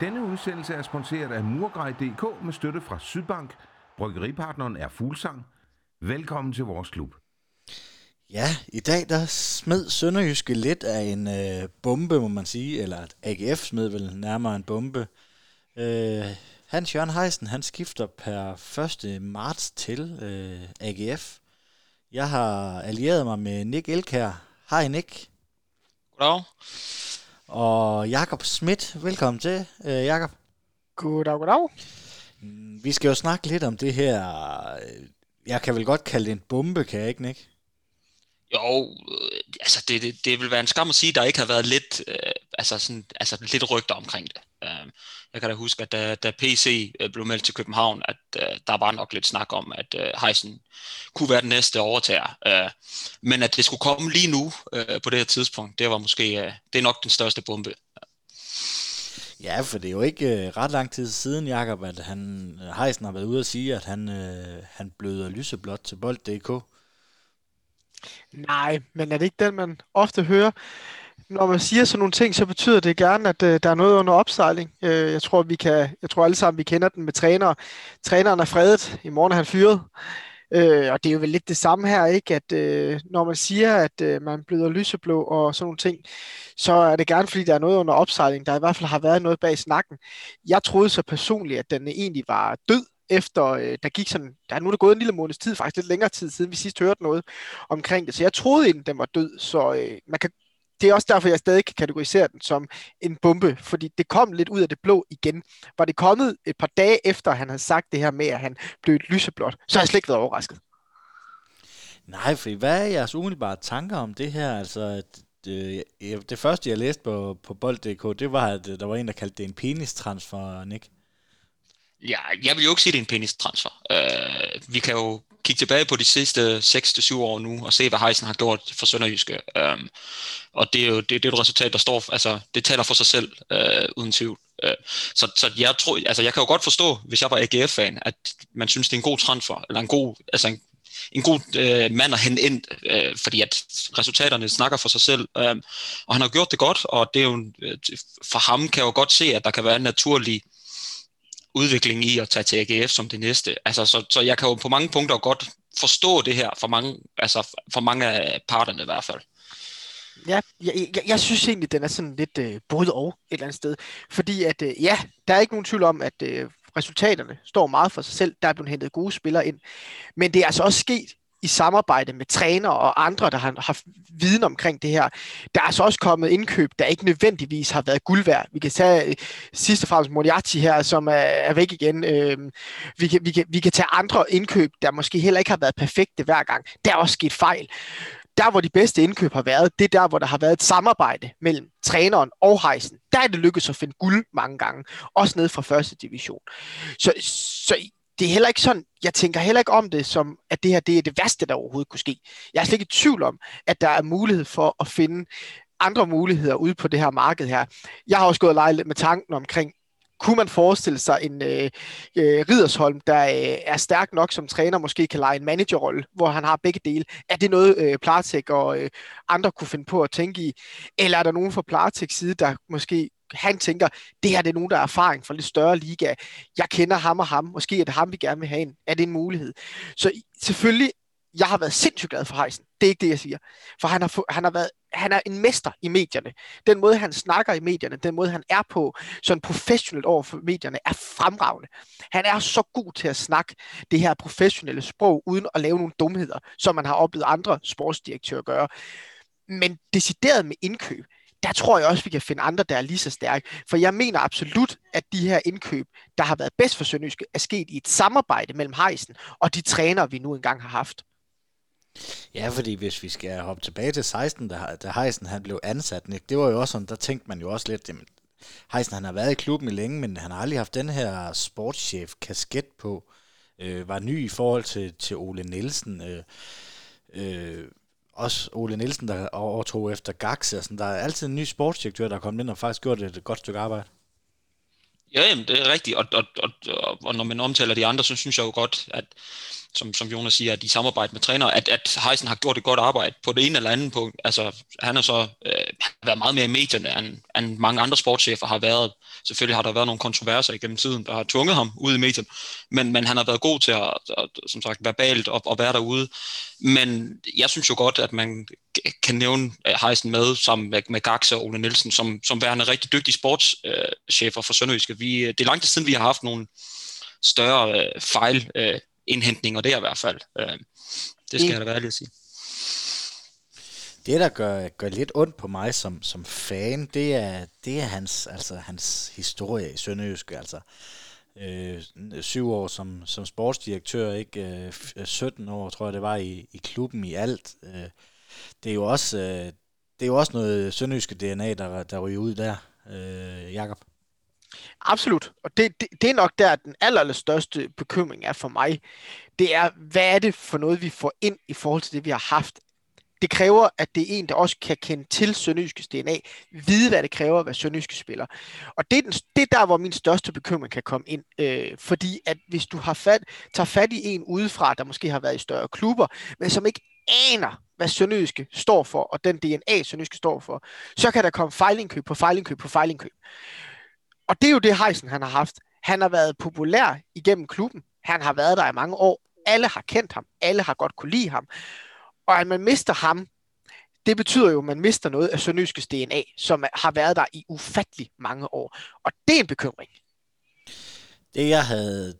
Denne udsendelse er sponsoreret af Murgrej.dk med støtte fra Sydbank. Bryggeripartneren er Fuglsang. Velkommen til vores klub. Ja, i dag der smed Sønderjyske lidt af en øh, bombe, må man sige, eller at AGF smed vel nærmere en bombe. Øh, Hans Jørgen Heisen, han skifter per 1. marts til øh, AGF. Jeg har allieret mig med Nick Elkær. Hej Nick. Goddag. Og Jakob Schmidt, velkommen til, øh, Jakob. Goddag, goddag. Mm, Vi skal jo snakke lidt om det her. øh, Jeg kan vel godt kalde det en bombe, kan jeg ikke, Nick? Jo, øh, altså det, det, det vil være en skam at sige, at der ikke har været lidt, øh, altså sådan, altså lidt rygter omkring det. Øh, jeg kan da huske, at da, da PC øh, blev meldt til København, at øh, der var nok lidt snak om, at øh, Heisen kunne være den næste overtager. Øh, men at det skulle komme lige nu øh, på det her tidspunkt, det var måske, øh, det er nok den største bombe. Ja, for det er jo ikke øh, ret lang tid siden, Jakob, at han, Heisen har været ude og sige, at han, øh, han bløder lyseblåt til bold.dk. Nej, men er det ikke den, man ofte hører? Når man siger sådan nogle ting, så betyder det gerne, at øh, der er noget under opsejling. Øh, jeg tror, vi kan, jeg tror alle sammen, vi kender den med trænere. Træneren er fredet. I morgen er han fyret. Øh, og det er jo vel lidt det samme her, ikke? At øh, når man siger, at øh, man bløder lyseblå og sådan nogle ting, så er det gerne, fordi der er noget under opsejling. Der i hvert fald har været noget bag snakken. Jeg troede så personligt, at den egentlig var død, efter øh, der gik sådan, der er nu der gået en lille måneds tid, faktisk lidt længere tid siden vi sidst hørte noget omkring det. Så jeg troede egentlig, den var død, så øh, man kan, det er også derfor, jeg stadig kan kategorisere den som en bombe, fordi det kom lidt ud af det blå igen. Var det kommet et par dage efter, han havde sagt det her med, at han blev et lyseblåt, så har jeg slet ikke været overrasket. Nej, for hvad er jeres umiddelbare tanker om det her? Altså, det, øh, det første, jeg læste på, på bold.dk, det var, at øh, der var en, der kaldte det en penistransfer, Nick. Ja, jeg vil jo ikke sige, at det er en penis-transfer. Øh, vi kan jo kigge tilbage på de sidste 6-7 år nu og se, hvad Heisen har gjort for Sønderjyske. Um, og det er jo det, det er et resultat, der står, altså det taler for sig selv, øh, uden tvivl. Øh, så, så jeg tror, altså jeg kan jo godt forstå, hvis jeg var AGF-fan, at man synes, det er en god transfer, eller en god, altså en, en god øh, mand at hente ind, øh, fordi at resultaterne snakker for sig selv. Øh, og han har gjort det godt, og det er jo, øh, for ham kan jeg jo godt se, at der kan være en naturlig udvikling i at tage til AGF som det næste. Altså, så, så jeg kan jo på mange punkter godt forstå det her for mange, altså for mange af parterne i hvert fald. Ja, jeg, jeg, jeg synes egentlig, den er sådan lidt øh, både og et eller andet sted. Fordi at, øh, ja, der er ikke nogen tvivl om, at øh, resultaterne står meget for sig selv. Der er blevet hentet gode spillere ind. Men det er altså også sket i samarbejde med trænere og andre, der har haft viden omkring det her. Der er altså også kommet indkøb, der ikke nødvendigvis har været guld værd. Vi kan tage sidste sidst og fremmest Moriarty her, som er, er væk igen. Øh, vi, kan, vi, kan, vi kan tage andre indkøb, der måske heller ikke har været perfekte hver gang. Der er også sket fejl der, hvor de bedste indkøb har været, det er der, hvor der har været et samarbejde mellem træneren og Heisen. Der er det lykkedes at finde guld mange gange, også ned fra første division. Så, så det er heller ikke sådan, jeg tænker heller ikke om det som, at det her det er det værste, der overhovedet kunne ske. Jeg er slet ikke i tvivl om, at der er mulighed for at finde andre muligheder ude på det her marked her. Jeg har også gået og leget lidt med tanken omkring, kunne man forestille sig en øh, øh, Ridersholm, der øh, er stærk nok som træner, måske kan lege en managerrolle, hvor han har begge dele? Er det noget, øh, Platek og øh, andre kunne finde på at tænke i? Eller er der nogen fra Plateks side, der måske han tænker, det her det er nogen, der er erfaring fra lidt større liga. Jeg kender ham og ham. Måske er det ham, vi gerne vil have ind. Er det en mulighed? Så selvfølgelig, jeg har været sindssygt glad for Heisen. Det er ikke det, jeg siger. For han har, han har været han er en mester i medierne. Den måde, han snakker i medierne, den måde, han er på, sådan professionelt over for medierne, er fremragende. Han er så god til at snakke det her professionelle sprog, uden at lave nogle dumheder, som man har oplevet andre sportsdirektører gøre. Men decideret med indkøb, der tror jeg også, vi kan finde andre, der er lige så stærke. For jeg mener absolut, at de her indkøb, der har været bedst for Sønderjyske, er sket i et samarbejde mellem Heisen og de trænere, vi nu engang har haft. Ja, fordi hvis vi skal hoppe tilbage til 16, da, da Heisen han blev ansat, Nick, det var jo også sådan, der tænkte man jo også lidt, jamen, Heisen han har været i klubben i længe, men han har aldrig haft den her sportschef-kasket på, øh, var ny i forhold til, til Ole Nielsen, øh, øh, også Ole Nielsen, der overtog efter Gaxe, og sådan, der er altid en ny sportsdirektør, der er kommet ind og faktisk gjort et godt stykke arbejde. Ja, jamen, det er rigtigt, og, og, og, og når man omtaler de andre, så synes jeg jo godt, at som, som Jonas siger, at i samarbejde med træner, at, at Heisen har gjort et godt arbejde på det ene eller andet punkt. Altså, han har så øh, været meget mere i medierne, end, end mange andre sportschefer har været. Selvfølgelig har der været nogle kontroverser igennem tiden, der har tvunget ham ud i medierne, men, men han har været god til at, at som sagt, verbalt at, at være derude. Men jeg synes jo godt, at man kan nævne øh, Heisen med, sammen med, med Gaxa og Ole Nielsen, som, som værende rigtig dygtige sportschefer øh, for Sønderjyske. Vi, det er langt siden, vi har haft nogle større øh, fejl øh, der i hvert fald. Øh, det skal jeg da være at sige. Det, der gør, gør lidt ondt på mig som, som fan, det er, det er hans, altså, hans historie i Sønderjysk. Altså, øh, syv år som, som sportsdirektør, ikke? Øh, 17 år, tror jeg, det var i, i klubben i alt. Øh, det er jo også, øh, det er jo også noget sønderjyske DNA, der, der ryger ud der, øh, Jakob. Absolut, og det, det, det er nok der, den aller, aller største bekymring er for mig. Det er, hvad er det for noget, vi får ind i forhold til det, vi har haft det kræver, at det er en, der også kan kende til Sønderjyskes DNA, vide, hvad det kræver at være Sønderjyske spiller. Og det er, den, det er der, hvor min største bekymring kan komme ind. Øh, fordi at hvis du har fat, tager fat i en udefra, der måske har været i større klubber, men som ikke aner, hvad Sønderjyske står for, og den DNA, Sønderjyske står for, så kan der komme fejlindkøb på fejlindkøb på fejlindkøb. Og det er jo det, Heisen han har haft. Han har været populær igennem klubben. Han har været der i mange år. Alle har kendt ham. Alle har godt kunne lide ham. Og at man mister ham, det betyder jo, at man mister noget af Sønderjyskes DNA, som har været der i ufattelig mange år. Og det er en bekymring. Det jeg havde,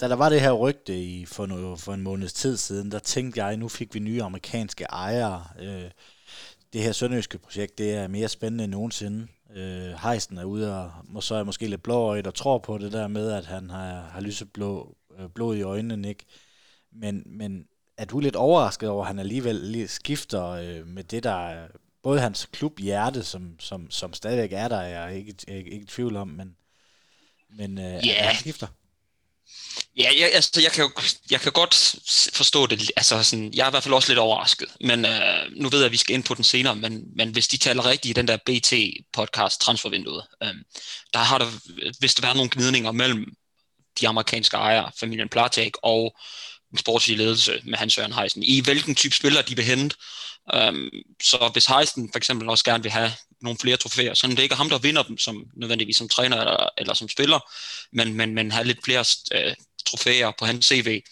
da der var det her rygte i for, noget, for en måneds tid siden, der tænkte jeg, nu fik vi nye amerikanske ejere. Øh, det her sønderjyske projekt, det er mere spændende end nogensinde. Øh, Heisen er ude og så er måske lidt blåøjet og tror på det der med, at han har, har lyseblå øh, blod i øjnene, ikke? Men, men er du lidt overrasket over, at han alligevel lige skifter øh, med det, der er både hans klubhjerte, som, som, som stadigvæk er der, jeg er ikke, ikke, ikke i tvivl om, men, men øh, yeah. han skifter? Ja, jeg, altså, jeg, kan jo, jeg kan godt forstå det. Altså, sådan, jeg er i hvert fald også lidt overrasket. Men øh, nu ved jeg, at vi skal ind på den senere. Men, men hvis de taler rigtigt i den der BT-podcast, transfervinduet, øh, der har der vist været nogle gnidninger mellem de amerikanske ejere, familien Platek, og den sportslige ledelse med Hans Søren Heisen, i hvilken type spiller de vil hente. Um, så hvis Heisen for eksempel også gerne vil have nogle flere trofæer, så det ikke er ham, der vinder dem som nødvendigvis som træner eller, eller som spiller, men, men, men have lidt flere øh, trofæer på hans CV.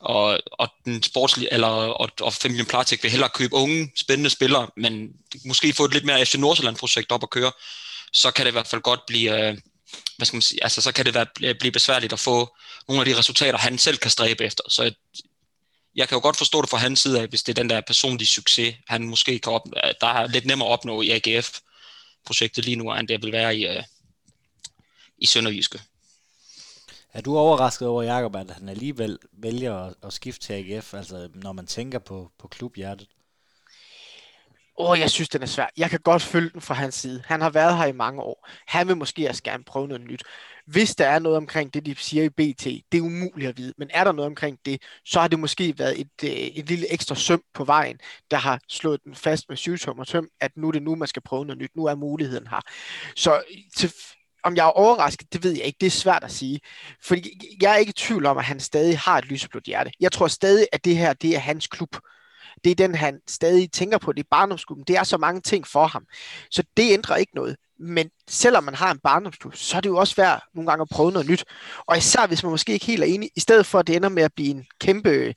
Og, og den sportslige, eller, og, og familien Platik vil hellere købe unge, spændende spillere, men måske få et lidt mere FC Nordsjælland-projekt op at køre, så kan det i hvert fald godt blive, øh, hvad skal man sige, altså så kan det være, blive besværligt at få nogle af de resultater, han selv kan stræbe efter. Så jeg kan jo godt forstå det fra hans side af, hvis det er den der personlige succes, han måske kan op, øh, der er lidt nemmere at opnå i AGF-projektet lige nu, end det vil være i, øh, i Sønderjyske. Er du overrasket over, Jacob, at han alligevel vælger at, at skifte til AGF, altså når man tænker på, på klubhjertet? Åh, oh, jeg synes, den er svær. Jeg kan godt følge den fra hans side. Han har været her i mange år. Han vil måske også gerne prøve noget nyt. Hvis der er noget omkring det, de siger i BT, det er umuligt at vide, men er der noget omkring det, så har det måske været et, øh, et lille ekstra søm på vejen, der har slået den fast med syvtom og tøm, at nu er det nu, man skal prøve noget nyt. Nu er muligheden her. Så til, om jeg er overrasket, det ved jeg ikke. Det er svært at sige. Fordi jeg er ikke i tvivl om, at han stadig har et lyseblåt hjerte. Jeg tror stadig, at det her det er hans klub det er den, han stadig tænker på, det er barndomsklubben. Det er så mange ting for ham. Så det ændrer ikke noget. Men selvom man har en barndomsklub, så er det jo også værd nogle gange at prøve noget nyt. Og især hvis man måske ikke helt er enig, i stedet for at det ender med at blive en kæmpe øh,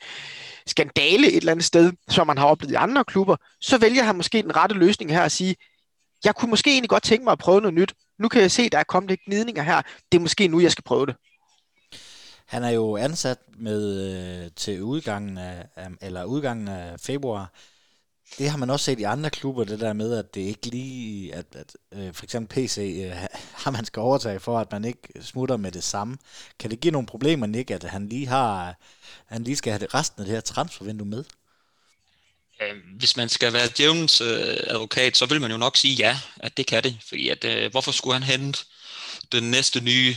skandale et eller andet sted, som man har oplevet i andre klubber, så vælger han måske den rette løsning her at sige, jeg kunne måske egentlig godt tænke mig at prøve noget nyt. Nu kan jeg se, der er kommet lidt gnidninger her. Det er måske nu, jeg skal prøve det. Han er jo ansat med øh, til udgangen af, eller udgangen af februar. Det har man også set i andre klubber, det der med, at det ikke lige, at, at øh, for eksempel PC øh, har man skal overtage for, at man ikke smutter med det samme. Kan det give nogle problemer, Nick, at han lige har, han lige skal have resten af det her transfervindue med? Øhm, hvis man skal være djævnens øh, advokat, så vil man jo nok sige ja, at det kan det. Fordi at, øh, hvorfor skulle han hente den næste nye,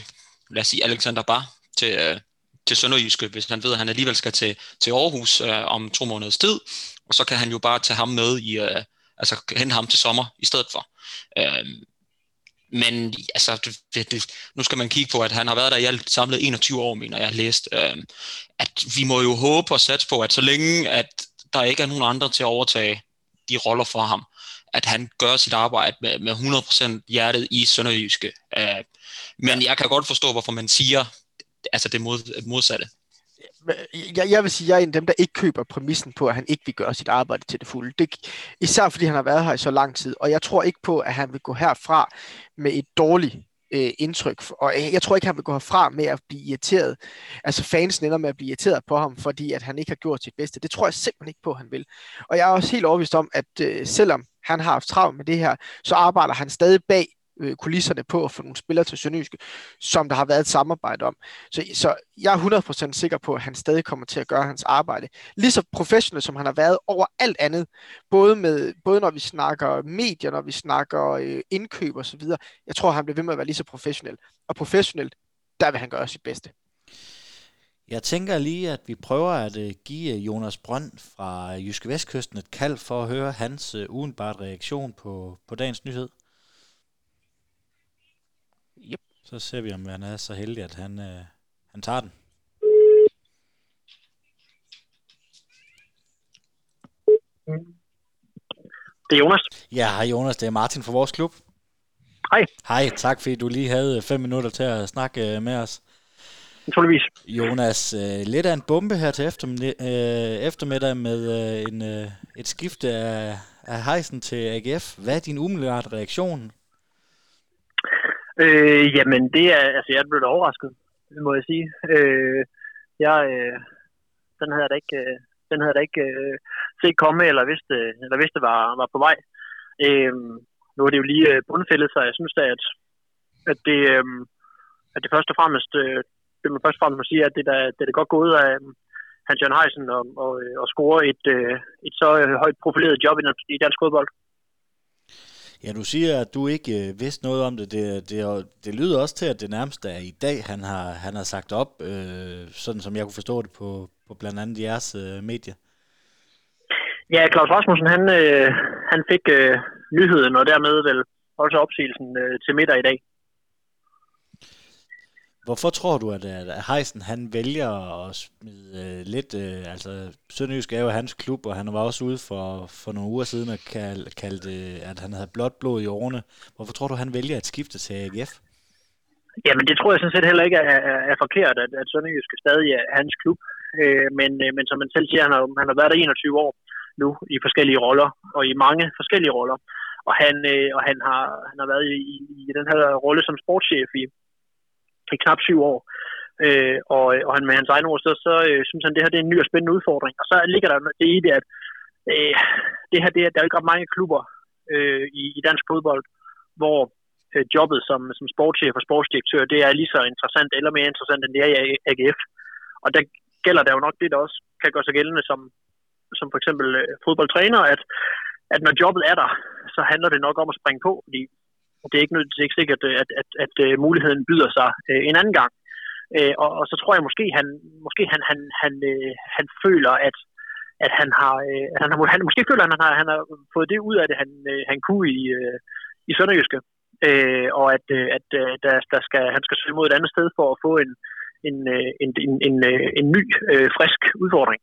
lad os sige Alexander Bar, til, øh, til Sønderjyske, hvis han ved, at han alligevel skal til, til Aarhus øh, om to måneders tid, og så kan han jo bare tage ham med i, øh, altså hente ham til sommer i stedet for. Øh, men altså, det, det, nu skal man kigge på, at han har været der i alt samlet 21 år, mener jeg har læst. Øh, at vi må jo håbe og satse på, at så længe at der ikke er nogen andre til at overtage de roller for ham, at han gør sit arbejde med, med 100% hjertet i Sønderjyske. Øh, men jeg kan godt forstå, hvorfor man siger altså det mod, modsatte. Jeg, jeg vil sige, at jeg er en af dem, der ikke køber præmissen på, at han ikke vil gøre sit arbejde til det fulde. Det, især fordi han har været her i så lang tid, og jeg tror ikke på, at han vil gå herfra med et dårligt øh, indtryk. Og jeg tror ikke, han vil gå herfra med at blive irriteret. Altså fansen ender med at blive irriteret på ham, fordi at han ikke har gjort sit bedste. Det tror jeg simpelthen ikke på, han vil. Og jeg er også helt overbevist om, at øh, selvom han har haft travlt med det her, så arbejder han stadig bag øh, kulisserne på at få nogle spillere til Sønderjyske, som der har været et samarbejde om. Så, så jeg er 100% sikker på, at han stadig kommer til at gøre hans arbejde. Lige så professionel, som han har været over alt andet, både, med, både når vi snakker medier, når vi snakker øh, indkøb og så videre. Jeg tror, han bliver ved med at være lige så professionel. Og professionelt, der vil han gøre sit bedste. Jeg tænker lige, at vi prøver at øh, give Jonas Brønd fra Jyske Vestkysten et kald for at høre hans uh, udenbart reaktion på, på dagens nyhed. Yep. Så ser vi, om han er så heldig, at han, uh, han tager den. Det er Jonas. Ja, hej Jonas, det er Martin fra vores klub. Hej. Hej, tak fordi du lige havde fem minutter til at snakke med os naturligvis. Jonas, øh, lidt af en bombe her til eftermiddag, øh, eftermiddag med øh, en, øh, et skifte af, af hejsen til AGF. Hvad er din umiddelbare reaktion? Øh, jamen, det er, altså, jeg er blevet overrasket, må jeg sige. Øh, jeg, øh, den havde jeg da ikke, øh, den havde jeg da ikke øh, set komme, eller vidste, eller vidste var, var på vej. Øh, nu er det jo lige øh, bundfældet, så jeg synes da, at, at det, øh, at det først og fremmest øh, det man først og fremmest må sige, at det, der, det er godt gået af øh, Hans Jørgen Heisen og, og, og score et, øh, et så øh, højt profileret job i dansk fodbold. Ja, du siger, at du ikke øh, vidste noget om det. Det, det. det lyder også til, at det nærmest er i dag, han har, han har sagt op, øh, sådan som jeg kunne forstå det på, på blandt andet jeres øh, medie. Ja, Claus Rasmussen, han, øh, han fik øh, nyheden, og dermed vel også opsigelsen øh, til middag i dag. Hvorfor tror du, at, at Heisen han vælger at smide øh, lidt, øh, altså Sønderjysk er jo hans klub, og han var også ude for, for nogle uger siden og kaldte, kald, at han havde blåt blod i årene. Hvorfor tror du, han vælger at skifte til AGF? Jamen det tror jeg sådan set heller ikke er, er, er forkert, at, at Sønderjysk stadig er hans klub. Øh, men, øh, men som man selv siger, han har, han har været der 21 år nu i forskellige roller, og i mange forskellige roller. Og han, øh, og han, har, han har været i, i den her rolle som sportschef i, i knap syv år. Øh, og, øh, og han med hans egne ord, så, så øh, synes han, det her det er en ny og spændende udfordring. Og så ligger der det i det, at øh, det her, det er, der er jo ikke ret mange klubber øh, i, i dansk fodbold, hvor øh, jobbet som, som sportschef og sportsdirektør, det er lige så interessant eller mere interessant, end det er i AGF. Og der gælder der jo nok det, der også kan gøre sig gældende som, som for eksempel øh, fodboldtræner, at, at når jobbet er der, så handler det nok om at springe på, fordi det er ikke, det er ikke sikkert, øh, at, at, at, at muligheden byder sig øh, en anden gang. Øh, og, og så tror jeg måske, han, måske han, han, han, øh, han føler, at, at han har, øh, at han, har han, måske føler han, han har, han har fået det ud af det, han, øh, han kunne i, øh, i Sønderjyske. Øh, og at, øh, at øh, der, der skal, han skal søge mod et andet sted for at få en, en, øh, en, en, en, øh, en ny, øh, frisk udfordring.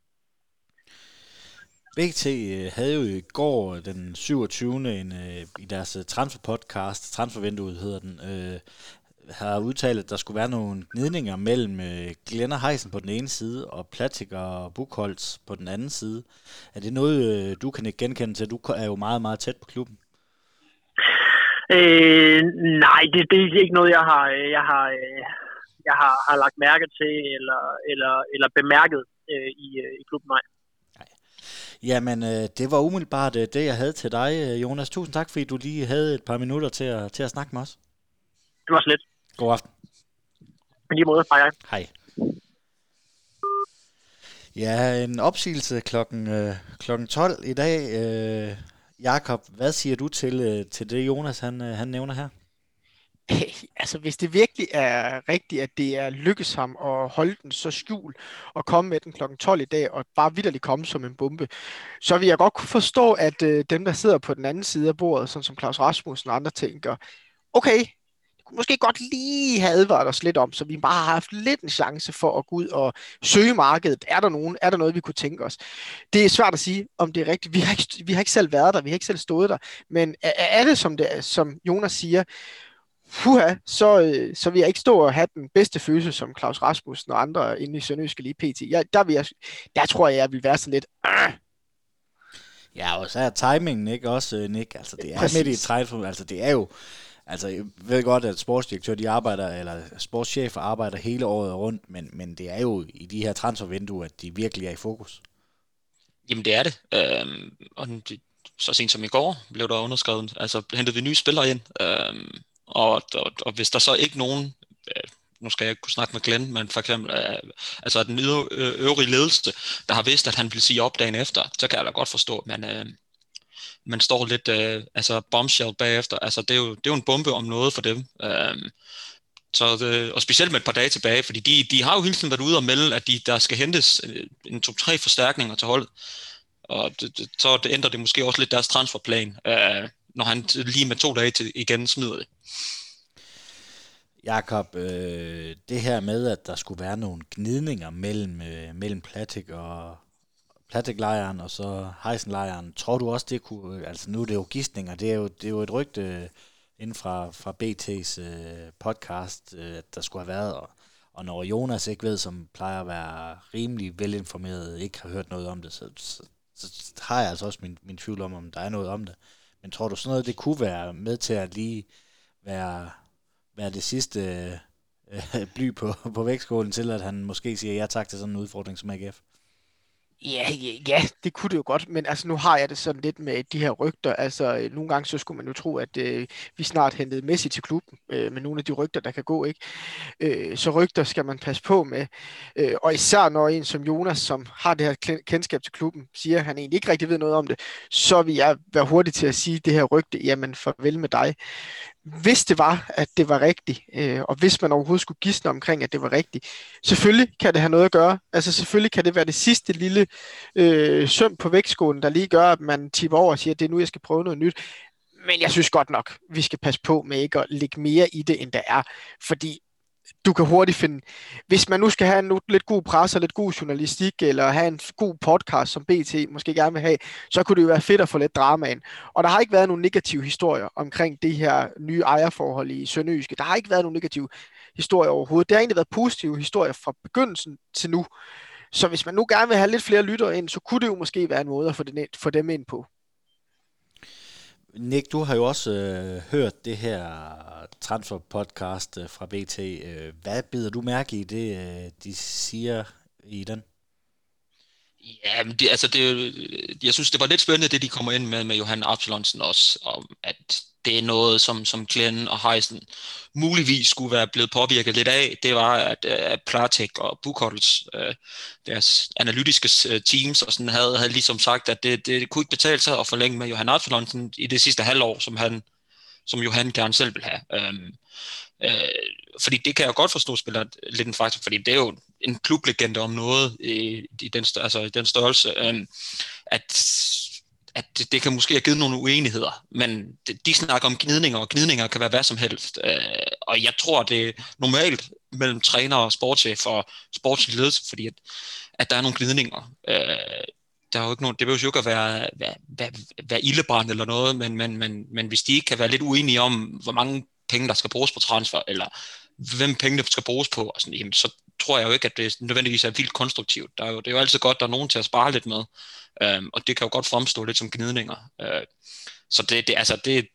BT øh, havde jo i går øh, den 27. En, øh, i deres transferpodcast, transfervinduet hedder den, øh, har udtalt, at der skulle være nogle gnidninger mellem Glenn og Heisen på den ene side og Platik og Buchholz på den anden side. Er det noget, du kan ikke genkende til? Du er jo meget, meget tæt på klubben. Øh, nej, det, det er ikke noget, jeg har, jeg har, jeg har, har lagt mærke til eller, eller, eller bemærket øh, i, i klubben, nej. Jamen, øh, det var umiddelbart øh, det, jeg havde til dig, øh, Jonas. Tusind tak, fordi du lige havde et par minutter til at, til at snakke med os. Det var slet. God aften. Men lige måde. Hej, hej. Hej. Ja, en opsigelse klokken, øh, klokken 12 i dag. Øh, Jakob, hvad siger du til, øh, til det, Jonas han, øh, han nævner her? altså hvis det virkelig er rigtigt, at det er lykkes ham at holde den så skjul og komme med den kl. 12 i dag og bare vidderligt komme som en bombe, så vil jeg godt kunne forstå, at øh, dem, der sidder på den anden side af bordet, sådan som Claus Rasmussen og andre tænker, okay, det kunne måske godt lige have advaret os lidt om, så vi bare har haft lidt en chance for at gå ud og søge markedet. Er der nogen, er der noget, vi kunne tænke os? Det er svært at sige, om det er rigtigt. Vi har ikke, vi har ikke selv været der, vi har ikke selv stået der, men er, er det, som, det, som Jonas siger, puha, så, øh, så vil jeg ikke stå og have den bedste følelse som Claus Rasmussen og andre inde i Sønderjyske lige pt. Jeg, der, vil jeg, der tror jeg, jeg vil være sådan lidt, øh, Ja, og så er timingen ikke også, øh, Nick? Altså, det er Præcis. midt i et altså det er jo, altså jeg ved godt, at sportsdirektør, de arbejder, eller sportschefer arbejder hele året rundt, men, men det er jo i de her transfervinduer, at de virkelig er i fokus. Jamen det er det. Øhm, og det, så sent som i går blev der underskrevet, altså hentede vi nye spillere ind, øhm, og, og, og hvis der så ikke nogen, øh, nu skal jeg ikke kunne snakke med Glenn, men for eksempel, øh, altså den øvrige ledelse, der har vidst, at han ville sige op dagen efter, så kan jeg da godt forstå, at man, øh, man står lidt, øh, altså bombshell bagefter, altså det er, jo, det er jo en bombe om noget for dem. Øhm, så det, og specielt med et par dage tilbage, fordi de, de har jo hele tiden været ude og melde, at de, der skal hentes en to-tre forstærkninger til holdet. Og det, det, så det ændrer det måske også lidt deres transferplan, øh, når han lige med to dage til igen smider det. Jakob, øh, det her med, at der skulle være nogle gnidninger mellem, øh, mellem Platik og Platik-lejren og så Heisen-lejren, tror du også, det kunne, altså nu er det jo gistninger, det er jo, det er jo et rygte øh, inden fra, fra BT's øh, podcast, øh, at der skulle have været, og, og når Jonas ikke ved, som plejer at være rimelig velinformeret, ikke har hørt noget om det, så, så, så har jeg altså også min, min tvivl om, om der er noget om det. Men tror du sådan noget, det kunne være med til at lige være, være det sidste øh, bly på, på vægtskålen til, at han måske siger ja tak til sådan en udfordring som AGF? Ja, ja, ja, det kunne det jo godt, men altså nu har jeg det sådan lidt med de her rygter. Altså øh, nogle gange så skulle man jo tro, at øh, vi snart hentede Messi til klubben øh, med nogle af de rygter, der kan gå, ikke? Øh, så rygter skal man passe på med. Øh, og især når en som Jonas, som har det her kendskab til klubben, siger, at han egentlig ikke rigtig ved noget om det, så vil jeg være hurtig til at sige det her rygte, jamen farvel med dig. Hvis det var, at det var rigtigt, øh, og hvis man overhovedet skulle gisne omkring, at det var rigtigt, selvfølgelig kan det have noget at gøre. Altså selvfølgelig kan det være det sidste lille øh, søm på vægtskålen, der lige gør, at man tipper over og siger, at det er nu, jeg skal prøve noget nyt. Men jeg synes godt nok, vi skal passe på med ikke at lægge mere i det, end der er. Fordi du kan hurtigt finde, hvis man nu skal have en lidt god pres og lidt god journalistik, eller have en god podcast, som BT måske gerne vil have, så kunne det jo være fedt at få lidt drama ind. Og der har ikke været nogen negative historier omkring det her nye ejerforhold i Sønderjyske. Der har ikke været nogen negative historier overhovedet. Det har egentlig været positive historier fra begyndelsen til nu. Så hvis man nu gerne vil have lidt flere lyttere ind, så kunne det jo måske være en måde at få, få dem ind på. Nick, du har jo også øh, hørt det her transfer-podcast øh, fra BT. Øh, hvad bider du mærke i det, øh, de siger i den? Ja, men det, altså det, øh, jeg synes, det var lidt spændende, det de kommer ind med, med Johan Absalonsen også, om at det er noget, som, som Glenn og Heisen muligvis skulle være blevet påvirket lidt af. Det var, at, at Platek og Buchholz, øh, deres analytiske øh, teams, og sådan, havde, havde ligesom sagt, at det, det kunne ikke betale sig at forlænge med Johan Absalonsen i det sidste halvår, som han som Johan gerne selv vil have. Øhm, øh, fordi det kan jeg godt forstå spiller lidt en faktor, fordi det er jo en klublegende om noget i, i, den, altså, i den størrelse, øh, at, at det, det kan måske have givet nogle uenigheder, men de, de snakker om gnidninger, og gnidninger kan være hvad som helst. Øh, og jeg tror, det er normalt mellem træner og sportschef og sportslig ledelse, fordi at, at der er nogle gnidninger. Øh, der er jo ikke nogen, det behøver jo ikke at være, være, være, være ildebrand eller noget, men, men, men, men hvis de ikke kan være lidt uenige om, hvor mange penge, der skal bruges på transfer, eller hvem pengene skal bruges på, og sådan, jamen, så tror jeg jo ikke, at det nødvendigvis er vildt konstruktivt. Der er jo, det er jo altid godt, at der er nogen til at spare lidt med, øhm, og det kan jo godt fremstå lidt som gnidninger. Øh, så det, det, altså, det,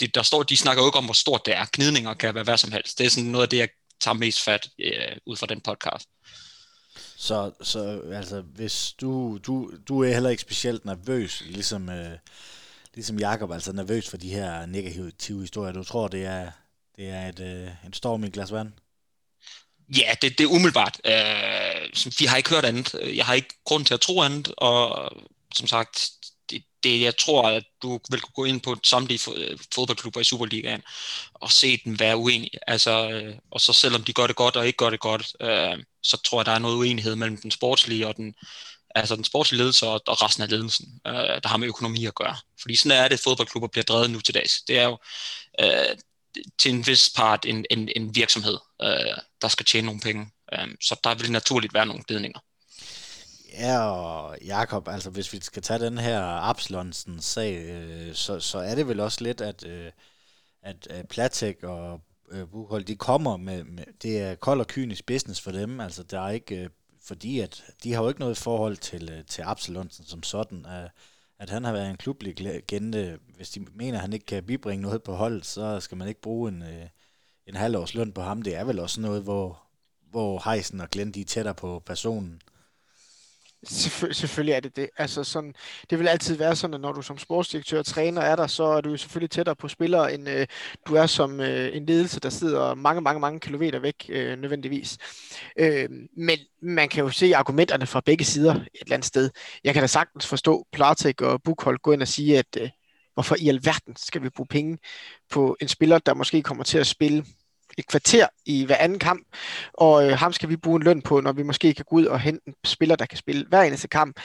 det, der står, de snakker jo ikke om, hvor stort det er. Gnidninger kan være hvad som helst. Det er sådan noget af det, jeg tager mest fat øh, ud fra den podcast. Så, så altså, hvis du, du, du er heller ikke specielt nervøs, ligesom, øh, ligesom Jakob, altså nervøs for de her negative historier. Du tror, det er, det er et, øh, en storm i et glas vand? Ja, det, det er umiddelbart. Øh, vi har ikke hørt andet. Jeg har ikke grund til at tro andet, og som sagt, det, det jeg tror, at du vil kunne gå ind på samtlige øh, fodboldklubber i Superligaen og se dem være uenige. Altså, øh, og så selvom de gør det godt og ikke gør det godt, øh, så tror jeg, der er noget uenighed mellem den sportslige og den, altså den sportslige ledelse og, og resten af ledelsen, øh, der har med økonomi at gøre. Fordi sådan er det, fodboldklubber bliver drevet nu til dags. Det er jo, øh, til en vis part en, en, en virksomhed, øh, der skal tjene nogle penge. Øh, så der vil naturligt være nogle ledninger. Ja, og Jakob, altså hvis vi skal tage den her Absalonsen sag, øh, så, så er det vel også lidt, at, øh, at øh, Platek og øh, de kommer med, med, det er kold og kynisk business for dem, altså der er ikke, øh, fordi at de har jo ikke noget forhold til, øh, til Absalonsen som sådan, øh, at han har været en klublegende, hvis de mener, at han ikke kan bibringe noget på holdet, så skal man ikke bruge en, øh, en halvårs løn på ham. Det er vel også noget, hvor, hvor Heisen og Glenn de er tættere på personen. Selvføl- selvfølgelig er det det. Altså sådan, det vil altid være sådan, at når du som sportsdirektør og træner er der, så er du selvfølgelig tættere på spillere, end øh, du er som øh, en ledelse, der sidder mange, mange, mange kilometer væk øh, nødvendigvis. Øh, men man kan jo se argumenterne fra begge sider et eller andet sted. Jeg kan da sagtens forstå Platek og Bukhold gå ind og sige, at øh, hvorfor i alverden skal vi bruge penge på en spiller, der måske kommer til at spille et kvarter i hver anden kamp, og øh, ham skal vi bruge en løn på, når vi måske kan gå ud og hente en spiller, der kan spille hver eneste kamp,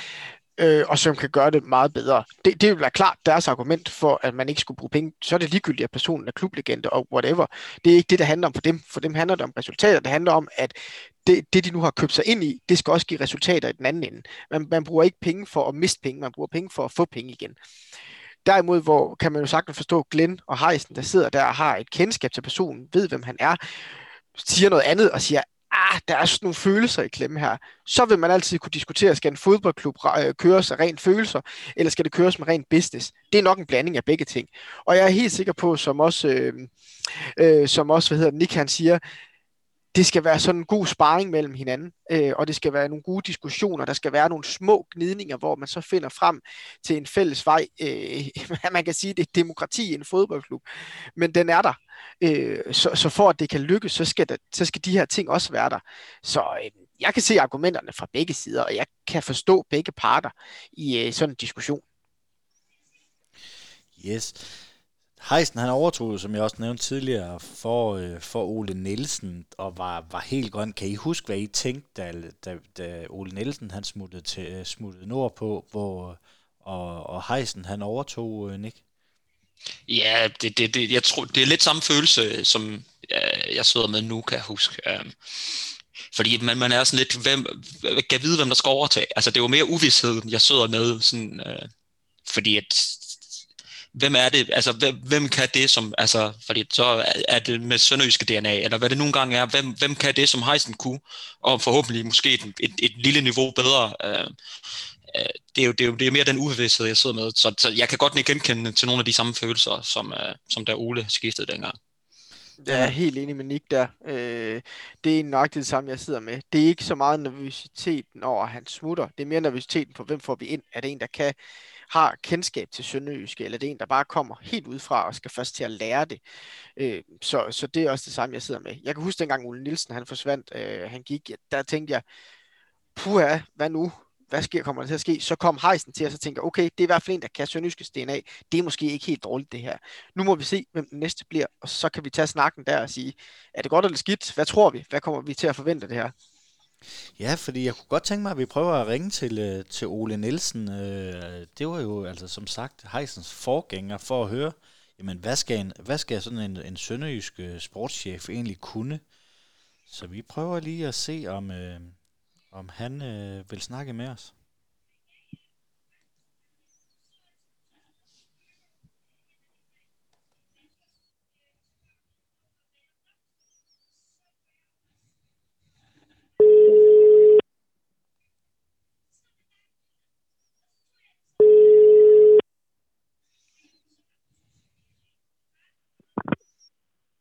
øh, og som kan gøre det meget bedre. Det, det vil være klart deres argument for, at man ikke skulle bruge penge. Så er det ligegyldigt, at personen er klublegende og whatever. Det er ikke det, der handler om for dem. For dem handler det om resultater. Det handler om, at det, det, de nu har købt sig ind i, det skal også give resultater i den anden ende. Man, man bruger ikke penge for at miste penge, man bruger penge for at få penge igen. Derimod, hvor kan man jo sagtens forstå Glenn og Heisen, der sidder der og har et kendskab til personen, ved hvem han er, siger noget andet og siger, ah, der er sådan nogle følelser i klemme her. Så vil man altid kunne diskutere, skal en fodboldklub øh, køres af rent følelser, eller skal det køres med rent business? Det er nok en blanding af begge ting. Og jeg er helt sikker på, som også, øh, øh, som også hvad hedder Nick han siger, det skal være sådan en god sparring mellem hinanden, øh, og det skal være nogle gode diskussioner, der skal være nogle små gnidninger, hvor man så finder frem til en fælles vej. Øh, man kan sige, det er demokrati i en fodboldklub, men den er der. Øh, så, så for at det kan lykkes, så skal, der, så skal de her ting også være der. Så øh, jeg kan se argumenterne fra begge sider, og jeg kan forstå begge parter i øh, sådan en diskussion. Yes. Heisen han overtog, som jeg også nævnte tidligere, for, øh, for Ole Nielsen, og var, var helt grøn. Kan I huske, hvad I tænkte, da, da, da Ole Nielsen han smuttede, til, øh, smuttede nordpå, hvor, og, og Heisen han overtog, øh, Nick? Ja, det, det, det, jeg tror, det er lidt samme følelse, som øh, jeg sidder med nu, kan jeg huske. Øh, fordi man, man er sådan lidt, hvem, kan vide, hvem der skal overtage. Altså, det er jo mere uvidshed, jeg sidder med, sådan, øh, fordi at hvem er det, altså hvem, hvem kan det som, altså, fordi så er det med sønderjyske DNA, eller hvad det nogle gange er, hvem, hvem kan det som Heisen kunne, og forhåbentlig måske et, et, et lille niveau bedre. Øh, øh, det, er jo, det, er jo, det er mere den ubevidsthed, jeg sidder med, så, så jeg kan godt ikke genkende til nogle af de samme følelser, som, øh, som der Ole skiftede dengang. Jeg er helt enig med Nick der. Øh, det er nøjagtigt det samme, jeg sidder med. Det er ikke så meget nervøsiteten over, at han smutter. Det er mere nervøsiteten på, hvem får vi ind. Er det en, der kan har kendskab til Sønderjyske, eller det er en, der bare kommer helt udefra og skal først til at lære det. Øh, så, så det er også det samme, jeg sidder med. Jeg kan huske dengang Ole Nielsen, han forsvandt, øh, han gik, der tænkte jeg, puha, hvad nu? Hvad sker, kommer der til at ske? Så kom Heisen til, og så tænker okay, det er i hvert fald en, der kan Sønderjyskes DNA. Det er måske ikke helt dårligt, det her. Nu må vi se, hvem den næste bliver, og så kan vi tage snakken der og sige, er det godt eller skidt? Hvad tror vi? Hvad kommer vi til at forvente det her? Ja, fordi jeg kunne godt tænke mig, at vi prøver at ringe til, øh, til Ole Nielsen. Øh, det var jo altså som sagt Heisens forgænger for at høre, jamen hvad skal, en, hvad skal sådan en, en sønderjysk øh, sportschef egentlig kunne? Så vi prøver lige at se, om, øh, om han øh, vil snakke med os.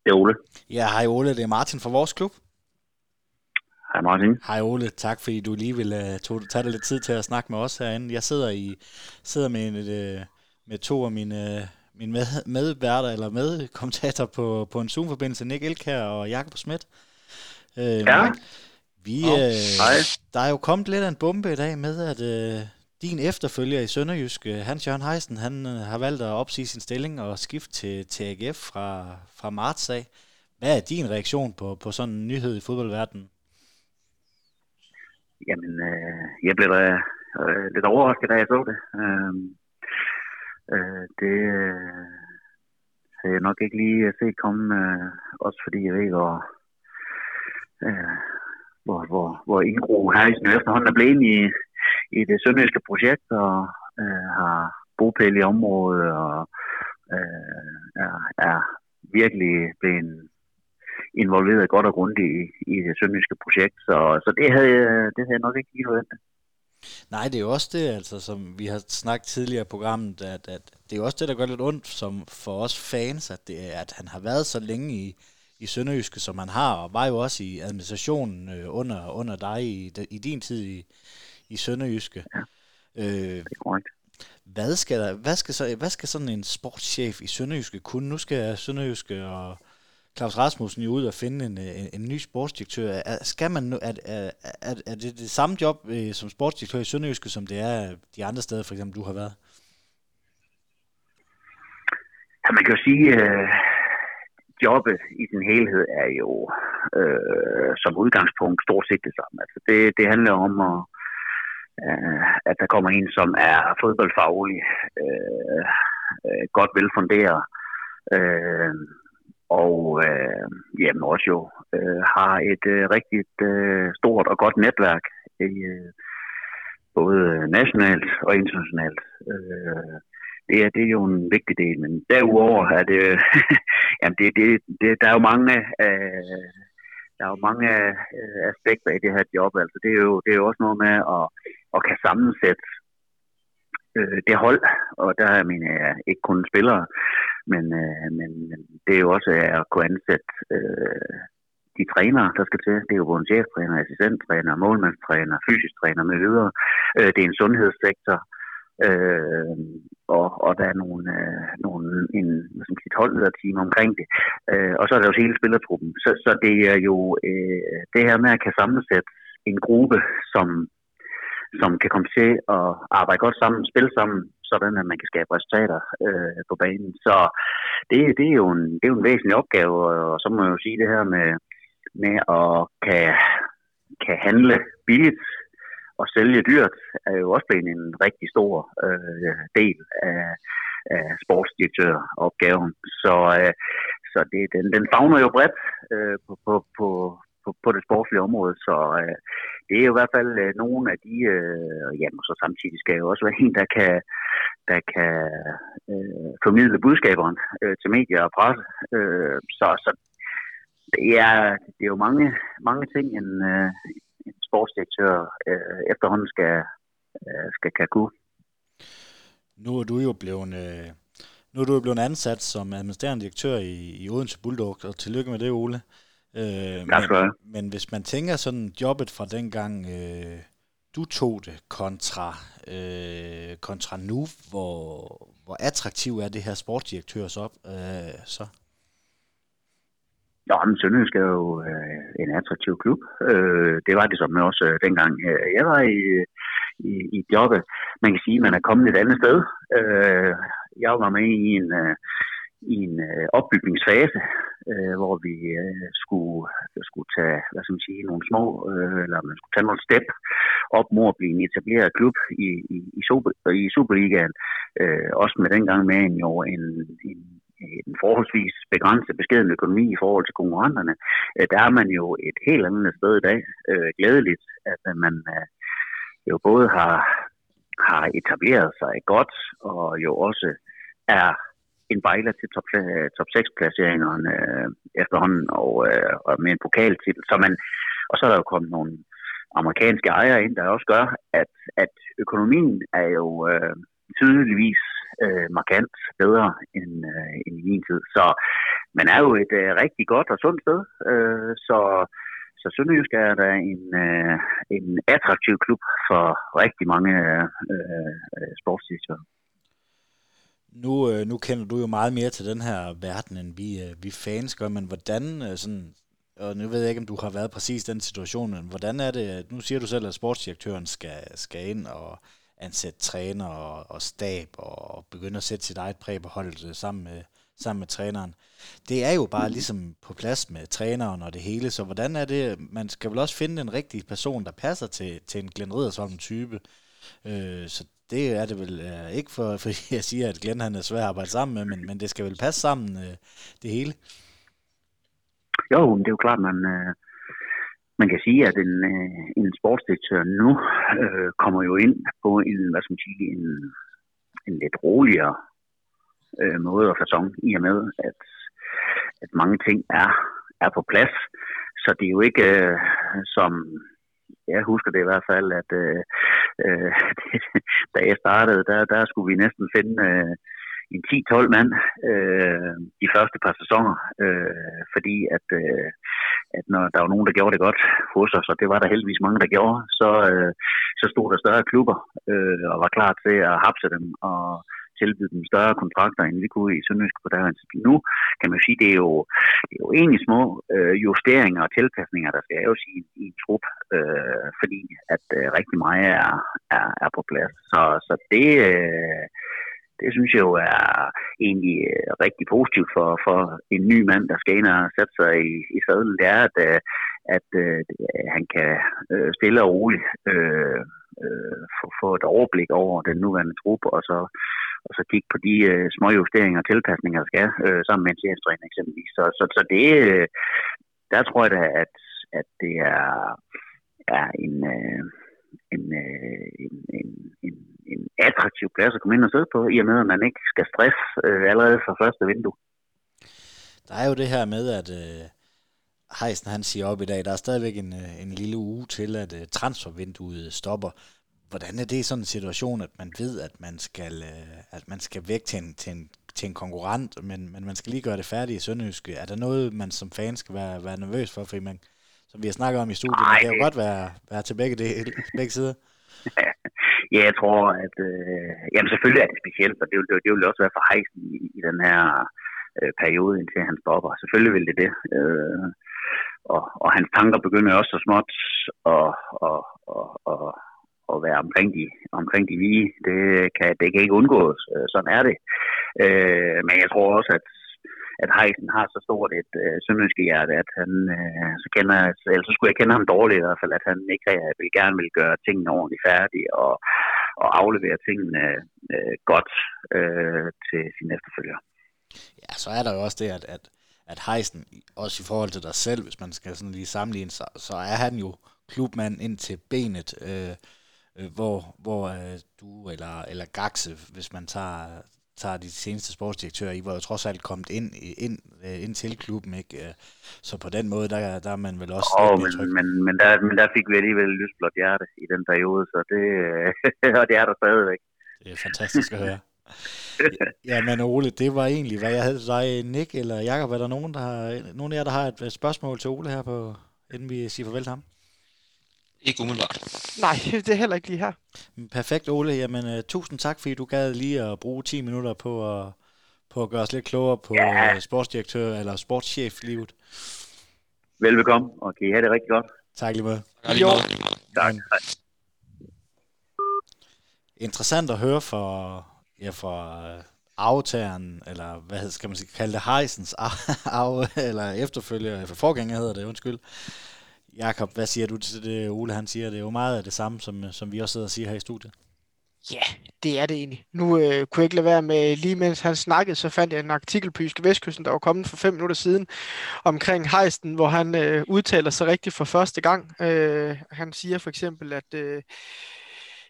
Det er Ole. Ja, hej Ole, det er Martin fra vores klub. Hej Martin. Hej Ole, tak fordi du lige vil uh, tage dig lidt tid til at snakke med os herinde. Jeg sidder i sidder med, en, uh, med to af mine, uh, mine med, medværter eller medkommentator på, på en Zoom-forbindelse, Nick Elkær og Jakob Schmidt. Uh, ja. Vi, oh, uh, der er jo kommet lidt af en bombe i dag med, at uh, din efterfølger i Sønderjysk, øh, Hans Jørgen Heisen, han øh, har valgt at opsige sin stilling og skifte til, til AGF fra, fra marts af. Hvad er din reaktion på, på sådan en nyhed i fodboldverdenen? Jamen, øh, jeg blev da øh, lidt overrasket, da jeg så det. Øh, øh, det øh, havde jeg nok ikke lige øh, set komme, øh, også fordi jeg ved, hvor, øh, hvor, hvor, hvor Ingro Heisen efterhånden er blevet i, i det sønderjyske projekt, og øh, har bopæl i området, og øh, er, er virkelig blevet involveret godt og grundigt i, i det sønderjyske projekt. Så, så det, havde, det havde jeg nok ikke lige forventet. Nej, det er jo også det, altså, som vi har snakket tidligere i programmet, at, at det er også det, der gør lidt ondt som for os fans, at, det, at han har været så længe i, i Sønderjyske, som han har, og var jo også i administrationen øh, under, under dig i, i din tid i, i Sønderjyske. Ja, øh, det er korrekt. Hvad skal, der, hvad, skal så, hvad skal sådan en sportschef i Sønderjyske kunne? Nu skal Sønderjyske og Claus Rasmussen jo ud og finde en, en, en ny sportsdirektør. Er, skal man, er, er, er, er det det samme job øh, som sportsdirektør i Sønderjyske, som det er de andre steder, for eksempel du har været? Ja, man kan jo sige, øh, jobbet i sin helhed er jo øh, som udgangspunkt stort set det samme. Altså det, det handler om, at, øh, at der kommer en, som er fodboldfaglig, øh, øh, godt velfunderet, øh, og øh, jamen også jo øh, har et øh, rigtig øh, stort og godt netværk i øh, både nationalt og internationalt. Øh, det er, det er jo en vigtig del, men derudover er det, jamen det, det, det, der er jo mange, øh, der er jo mange øh, aspekter i det her job. Altså det er jo, det er jo også noget med at, at kan sammensætte øh, det hold, og der er jeg ikke kun spillere, men, øh, men, men det er jo også at kunne ansætte øh, de trænere, der skal til. Det er jo både en cheftræner, assistenttræner, målmandstræner, fysisk træner med videre. Øh, det er en sundhedssektor, øh, Øh, og, og der er nogle, øh, nogle en, som skal holdlederteam omkring det. Øh, og så er der jo hele spillertruppen. Så, så det er jo øh, det her med at kan sammensætte en gruppe, som som kan komme til at arbejde godt sammen, spille sammen, sådan at man kan skabe resultater øh, på banen. Så det, det, er jo en, det er jo en væsentlig opgave, og så må jeg jo sige det her med, med at kan, kan handle billigt og sælge dyrt, er jo også blevet en rigtig stor øh, del af, af sportsdirektøropgaven. Så, øh, så det, den, den fagner jo bredt øh, på, på, på, på, på det sportslige område, så øh, det er jo i hvert fald øh, nogle af de, øh, og så samtidig skal jo også være en, der kan, der kan øh, formidle budskaberne øh, til medier og presse. Øh, så, så det er, det er jo mange, mange ting, en, øh, en sportsdirektør øh, efterhånden skal, øh, skal kan kunne. Nu er du jo blevet, øh, nu er du jo blevet ansat som administrerende direktør i, i Odense Bulldogs, og tillykke med det, Ole. Øh, men, men hvis man tænker sådan jobbet fra dengang, øh, du tog det, kontra, øh, kontra nu, hvor, hvor attraktiv er det her sportsdirektørs op, øh, så? Ja, men Sønderjysk er jo øh, en attraktiv klub. Øh, det var det som også øh, dengang øh, jeg var i, øh, i, i jobbet. Man kan sige, at man er kommet et andet sted. Øh, jeg var med i en, øh, i en øh, opbygningsfase, øh, hvor vi øh, skulle, skulle tage hvad skal man sige, nogle små, øh, eller man skulle tage nogle step op mod at blive en etableret klub i, i, i, Super, i Superligaen. Øh, også med dengang med en, jo, en, en, en forholdsvis begrænset beskeden økonomi i forhold til konkurrenterne. Øh, der er man jo et helt andet sted i dag. Øh, glædeligt, at øh, man øh, jo både har, har etableret sig godt, og jo også er en bejler til top, øh, top 6 placeringerne øh, efterhånden og, øh, og med en pokaltitel. Så man, og så er der jo kommet nogle amerikanske ejere ind, der også gør, at, at økonomien er jo øh, tydeligvis øh, markant bedre end, øh, end i min tid. Så man er jo et øh, rigtig godt og sundt sted. Øh, så så Sønderjysk er da en, øh, en attraktiv klub for rigtig mange øh, øh sportsdirektører. Nu, øh, nu kender du jo meget mere til den her verden, end vi, øh, vi fans gør, men hvordan øh, sådan, og nu ved jeg ikke, om du har været præcis den situation, men hvordan er det, nu siger du selv, at sportsdirektøren skal, skal ind og ansætte træner og, og stab og begynde at sætte sit eget præg på holdet øh, sammen med, sammen med træneren. Det er jo bare ligesom på plads med træneren og det hele, så hvordan er det, man skal vel også finde en rigtig person, der passer til, til en Glenn Riddersholm type, øh, så det er det vel øh, ikke, for, fordi jeg siger, at Glenn han er svær at arbejde sammen med, men, men det skal vel passe sammen, øh, det hele. Jo, men det er jo klart, man, øh, man kan sige, at en, øh, en sportsdirektør nu øh, kommer jo ind på en, hvad skal man sige, en, en lidt roligere øh, måde og fasong, i og med, at, at mange ting er, er på plads. Så det er jo ikke øh, som, jeg husker det i hvert fald, at øh, øh, da jeg startede, der, der skulle vi næsten finde øh, en 10-12 mand øh, de første par sæsoner, øh, fordi at, øh, at når der var nogen, der gjorde det godt hos os, og det var der heldigvis mange, der gjorde, så, øh, så stod der større klubber øh, og var klar til at hapse dem og tilbyde dem større kontrakter, end vi kunne i Sønderjysk på der Nu kan man sige, det er jo, det er jo egentlig små øh, justeringer og tilpasninger, der skal laves i, i en trup, øh, fordi at øh, rigtig meget er, er, er på plads. Så, så det, øh, det synes jeg jo er egentlig øh, rigtig positivt for, for en ny mand, der skal ind og sætte sig i, i sadlen. Det er, at, øh, at øh, han kan øh, stille og roligt øh, øh, få, få et overblik over den nuværende trup, og så, og så kigge på de øh, små justeringer og tilpasninger, der skal, øh, sammen med en chefstræner eksempelvis. Så, så, så det, øh, der tror jeg da, at, at det er, er en, øh, en, øh, en, en, en, en attraktiv plads at komme ind og sidde på, i og med, at man ikke skal stresse øh, allerede fra første vindue. Der er jo det her med, at øh, Heisen han siger op i dag, der er stadigvæk en, øh, en lille uge til, at øh, transfervinduet stopper. Hvordan er det i sådan en situation, at man ved, at man skal, øh, at man skal væk til en, til, en, til en konkurrent, men, men man skal lige gøre det færdigt i Sønderjyske? Er der noget, man som fan skal være, være nervøs for? Fordi man, som vi har snakket om i studiet, Ej, man kan jo godt være, være til begge, del, begge sider. ja, jeg tror, at øh, jamen selvfølgelig er det specielt, og det vil, det vil også være for hejsen i, i den her øh, periode, indtil han stopper. Selvfølgelig vil det det. Øh, og, og hans tanker begynder også så småt at, og, og, og, at være omkring de, omkring de lige. Det kan, det kan ikke undgås. Øh, sådan er det. Øh, men jeg tror også, at at Heisen har så stort et øh, sønderjyske hjerte, at han, øh, så, kender, eller så skulle jeg kende ham dårligt i hvert fald, at han ikke øh, vil gerne vil gøre tingene ordentligt færdige og, og aflevere tingene øh, godt øh, til sine efterfølgere. Ja, så er der jo også det, at, at, at Heisen, også i forhold til dig selv, hvis man skal sådan lige sammenligne, så, så er han jo klubmand ind til benet, øh, øh, hvor, hvor øh, du eller, eller Gaxe, hvis man tager, tager de seneste sportsdirektører, I var jo trods alt kommet ind, ind, øh, ind til klubben, ikke? Øh, så på den måde, der, der er man vel også... Oh, men, men, men, der, men der fik vi alligevel lysblåt hjerte i den periode, så det, og det er der stadigvæk. Det er fantastisk at høre. ja, men Ole, det var egentlig, hvad jeg havde til dig. Nick eller Jakob, er der nogen, der har, nogen af jer, der har et spørgsmål til Ole her, på, inden vi siger farvel til ham? Ikke umiddelbart. Nej, det er heller ikke lige her. Perfekt, Ole. Jamen, uh, tusind tak, fordi du gad lige at bruge 10 minutter på at, på at gøre os lidt klogere på ja. Øh, sportsdirektør eller sportschef-livet. Velbekomme, og kan I have det rigtig godt. Tak lige lige måde. Tak. Interessant at høre fra, ja, fra øh, aftageren, eller hvad skal man sige, kalde det Heisens af, eller efterfølger, eller forgænger hedder det, undskyld, Jakob, hvad siger du til det, Ole han siger? Det er jo meget af det samme, som, som vi også sidder og siger her i studiet. Ja, det er det egentlig. Nu øh, kunne jeg ikke lade være med, lige mens han snakkede, så fandt jeg en artikel på Jyske Vestkysten, der var kommet for fem minutter siden, omkring hejsten, hvor han øh, udtaler sig rigtigt for første gang. Øh, han siger for eksempel, at, øh,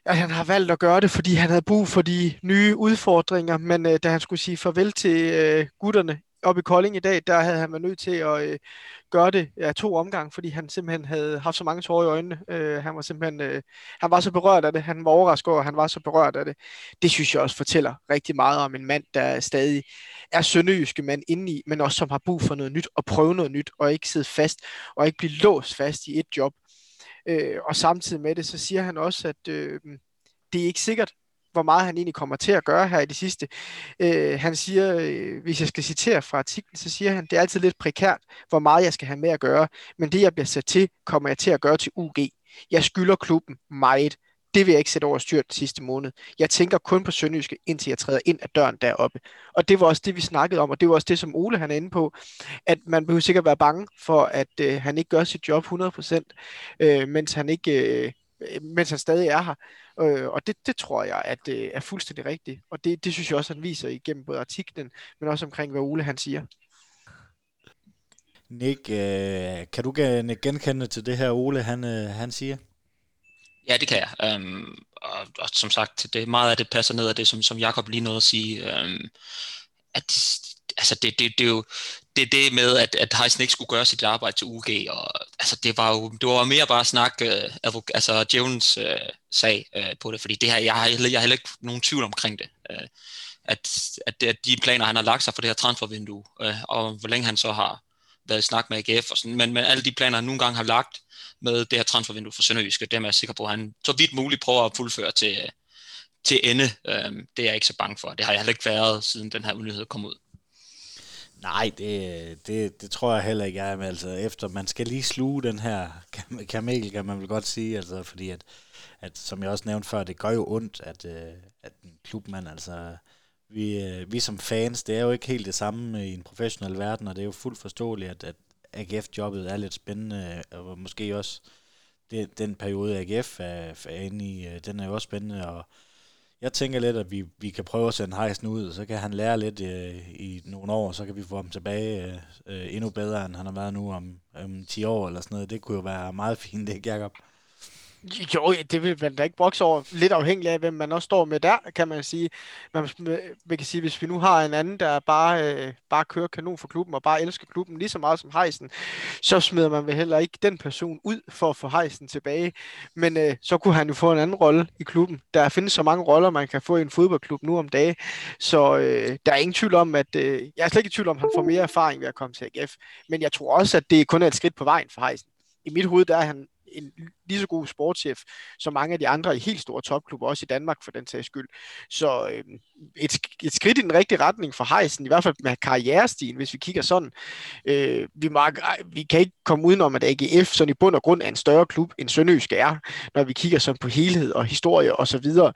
at han har valgt at gøre det, fordi han havde brug for de nye udfordringer, men øh, da han skulle sige farvel til øh, gutterne op i Kolding i dag, der havde han været nødt til at øh, gøre det ja, to omgange, fordi han simpelthen havde haft så mange tårer i øjnene. Øh, han var simpelthen, øh, han var så berørt af det, han var overrasket over, han var så berørt af det. Det synes jeg også fortæller rigtig meget om en mand, der stadig er sønderjyske mand indeni, men også som har brug for noget nyt og prøve noget nyt, og ikke sidde fast, og ikke blive låst fast i et job. Øh, og samtidig med det, så siger han også, at øh, det er ikke sikkert, hvor meget han egentlig kommer til at gøre her i det sidste. Øh, han siger, øh, hvis jeg skal citere fra artiklen, så siger han, det er altid lidt prekært, hvor meget jeg skal have med at gøre, men det jeg bliver sat til, kommer jeg til at gøre til UG. Jeg skylder klubben meget. Det vil jeg ikke sætte over styrt sidste måned. Jeg tænker kun på Sønderjyske, indtil jeg træder ind ad døren deroppe. Og det var også det, vi snakkede om, og det var også det, som Ole han er inde på, at man behøver sikkert være bange for, at øh, han ikke gør sit job 100%, øh, mens han ikke... Øh, øh, mens han stadig er her. Øh, og det, det tror jeg, at det øh, er fuldstændig rigtigt. Og det, det synes jeg også, han viser igennem både artiklen, men også omkring, hvad Ole han siger. Nick, øh, kan du genkende til det her, Ole han, øh, han siger? Ja, det kan jeg. Um, og, og som sagt, det, meget af det passer ned af det, som, som Jakob lige nåede at sige. Um, at altså det, det, det er jo det, det med, at, at Heisen ikke skulle gøre sit arbejde til UG, og altså det var jo det var mere bare snak, øh, advok- altså Jones øh, sag øh, på det, fordi det her, jeg har, jeg har heller ikke nogen tvivl omkring det. øh, at, at, at de planer, han har lagt sig for det her transfervindue, øh, og hvor længe han så har været i snak med AGF, og sådan, men, men alle de planer, han nogle gange har lagt med det her transfervindue for Sønderjyske, dem er jeg sikker på, at han så vidt muligt prøver at fuldføre til, til ende. Øh, det er jeg ikke så bange for. Det har jeg heller ikke været, siden den her ulighed kom ud. Nej, det, det, det tror jeg heller ikke, jeg er med. Altså, efter man skal lige sluge den her kamel, kan man vel godt sige, altså, fordi at, at, som jeg også nævnte før, det gør jo ondt, at, øh, at en klubmand, altså, vi, øh, vi som fans, det er jo ikke helt det samme i en professionel verden, og det er jo fuldt forståeligt, at, at AGF-jobbet er lidt spændende, øh, og måske også det, den periode, AGF er, er inde i, den er jo også spændende, og jeg tænker lidt, at vi, vi kan prøve at sende Heisen ud, så kan han lære lidt øh, i nogle år, så kan vi få ham tilbage øh, øh, endnu bedre, end han har været nu om, om 10 år eller sådan noget. Det kunne jo være meget fint, ikke Jacob? Jo, det vil man da ikke brokse over. Lidt afhængig af, hvem man også står med der, kan man sige. Man, man kan sige, hvis vi nu har en anden, der bare, øh, bare kører kanon for klubben, og bare elsker klubben lige så meget som Heisen, så smider man vel heller ikke den person ud for at få Heisen tilbage. Men øh, så kunne han jo få en anden rolle i klubben. Der findes så mange roller, man kan få i en fodboldklub nu om dagen. Så øh, der er ingen tvivl om, at... Øh, jeg er slet ikke i tvivl om, at han får mere erfaring ved at komme til AGF. Men jeg tror også, at det kun er et skridt på vejen for Heisen. I mit hoved der er han en lige så god sportschef som mange af de andre i helt store topklubber, også i Danmark for den sags skyld. Så øh, et, et skridt i den rigtige retning for Heisen, i hvert fald med karrierestien, hvis vi kigger sådan. Øh, vi, må, vi kan ikke komme udenom, at AGF sådan i bund og grund er en større klub, end Sønderjysk er, når vi kigger sådan på helhed og historie osv. Og, så videre.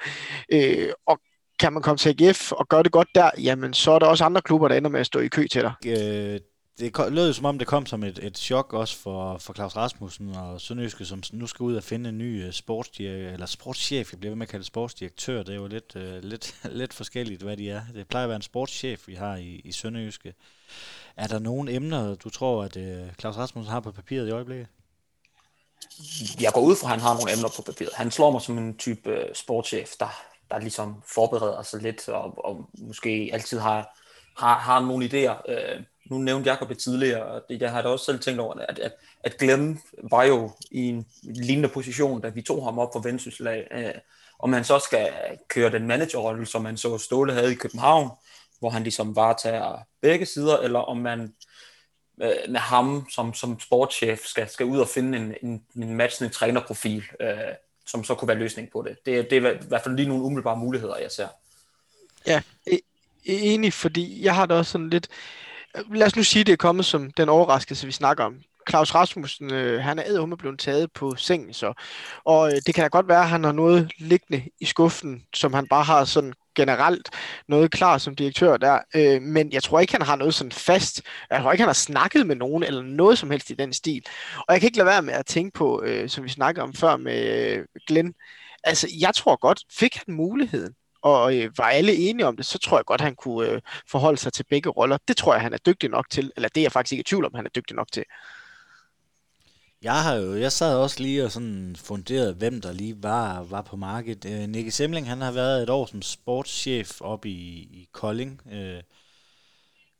øh, og kan man komme til AGF og gøre det godt der, jamen så er der også andre klubber, der ender med at stå i kø til dig. Øh, det lød som om, det kom som et, et chok også for, for Claus Rasmussen og Sønderjyske, som nu skal ud og finde en ny øh, sportsdirektør, eller sportschef, jeg bliver ved med at kalde sportsdirektør, det er jo lidt, uh, lidt, lidt forskelligt, hvad de er. Det plejer at være en sportschef, vi har i, i Sønderjyske. Er der nogle emner, du tror, at uh, Claus Rasmussen har på papiret i øjeblikket? Jeg går ud fra, at han har nogle emner på papiret. Han slår mig som en type sportschef, der, der ligesom forbereder sig lidt, og, og måske altid har, har, har nogle idéer. Uh, nu nævnte Jacob det tidligere, og det, jeg har da også selv tænkt over, at, at, at Glenn var jo i en lignende position, da vi tog ham op for Vendsyssel øh, om han så skal køre den managerrolle, som man så Ståle havde i København, hvor han ligesom varetager begge sider, eller om man øh, med ham som, som sportschef skal, skal ud og finde en, en, en matchende trænerprofil, øh, som så kunne være løsning på det. Det, det er i hvert fald lige nogle umiddelbare muligheder, jeg ser. Ja, e-, e-, enig, fordi jeg har da også sådan lidt, lad os nu sige, det er kommet som den overraskelse, vi snakker om. Claus Rasmussen, øh, han er æderhumme blevet taget på sengen, så. Og øh, det kan da godt være, at han har noget liggende i skuffen, som han bare har sådan generelt noget klar som direktør der. Øh, men jeg tror ikke, han har noget sådan fast. Jeg tror ikke, han har snakket med nogen eller noget som helst i den stil. Og jeg kan ikke lade være med at tænke på, øh, som vi snakkede om før med øh, Glenn. Altså, jeg tror godt, fik han muligheden, og øh, var alle enige om det, så tror jeg godt, han kunne øh, forholde sig til begge roller. Det tror jeg, han er dygtig nok til, eller det er jeg faktisk ikke i tvivl om, han er dygtig nok til. Jeg har jo, jeg sad også lige og sådan funderet, hvem der lige var, var på markedet. Øh, Nicky Semling, han har været et år som sportschef op i, i Kolding. Øh,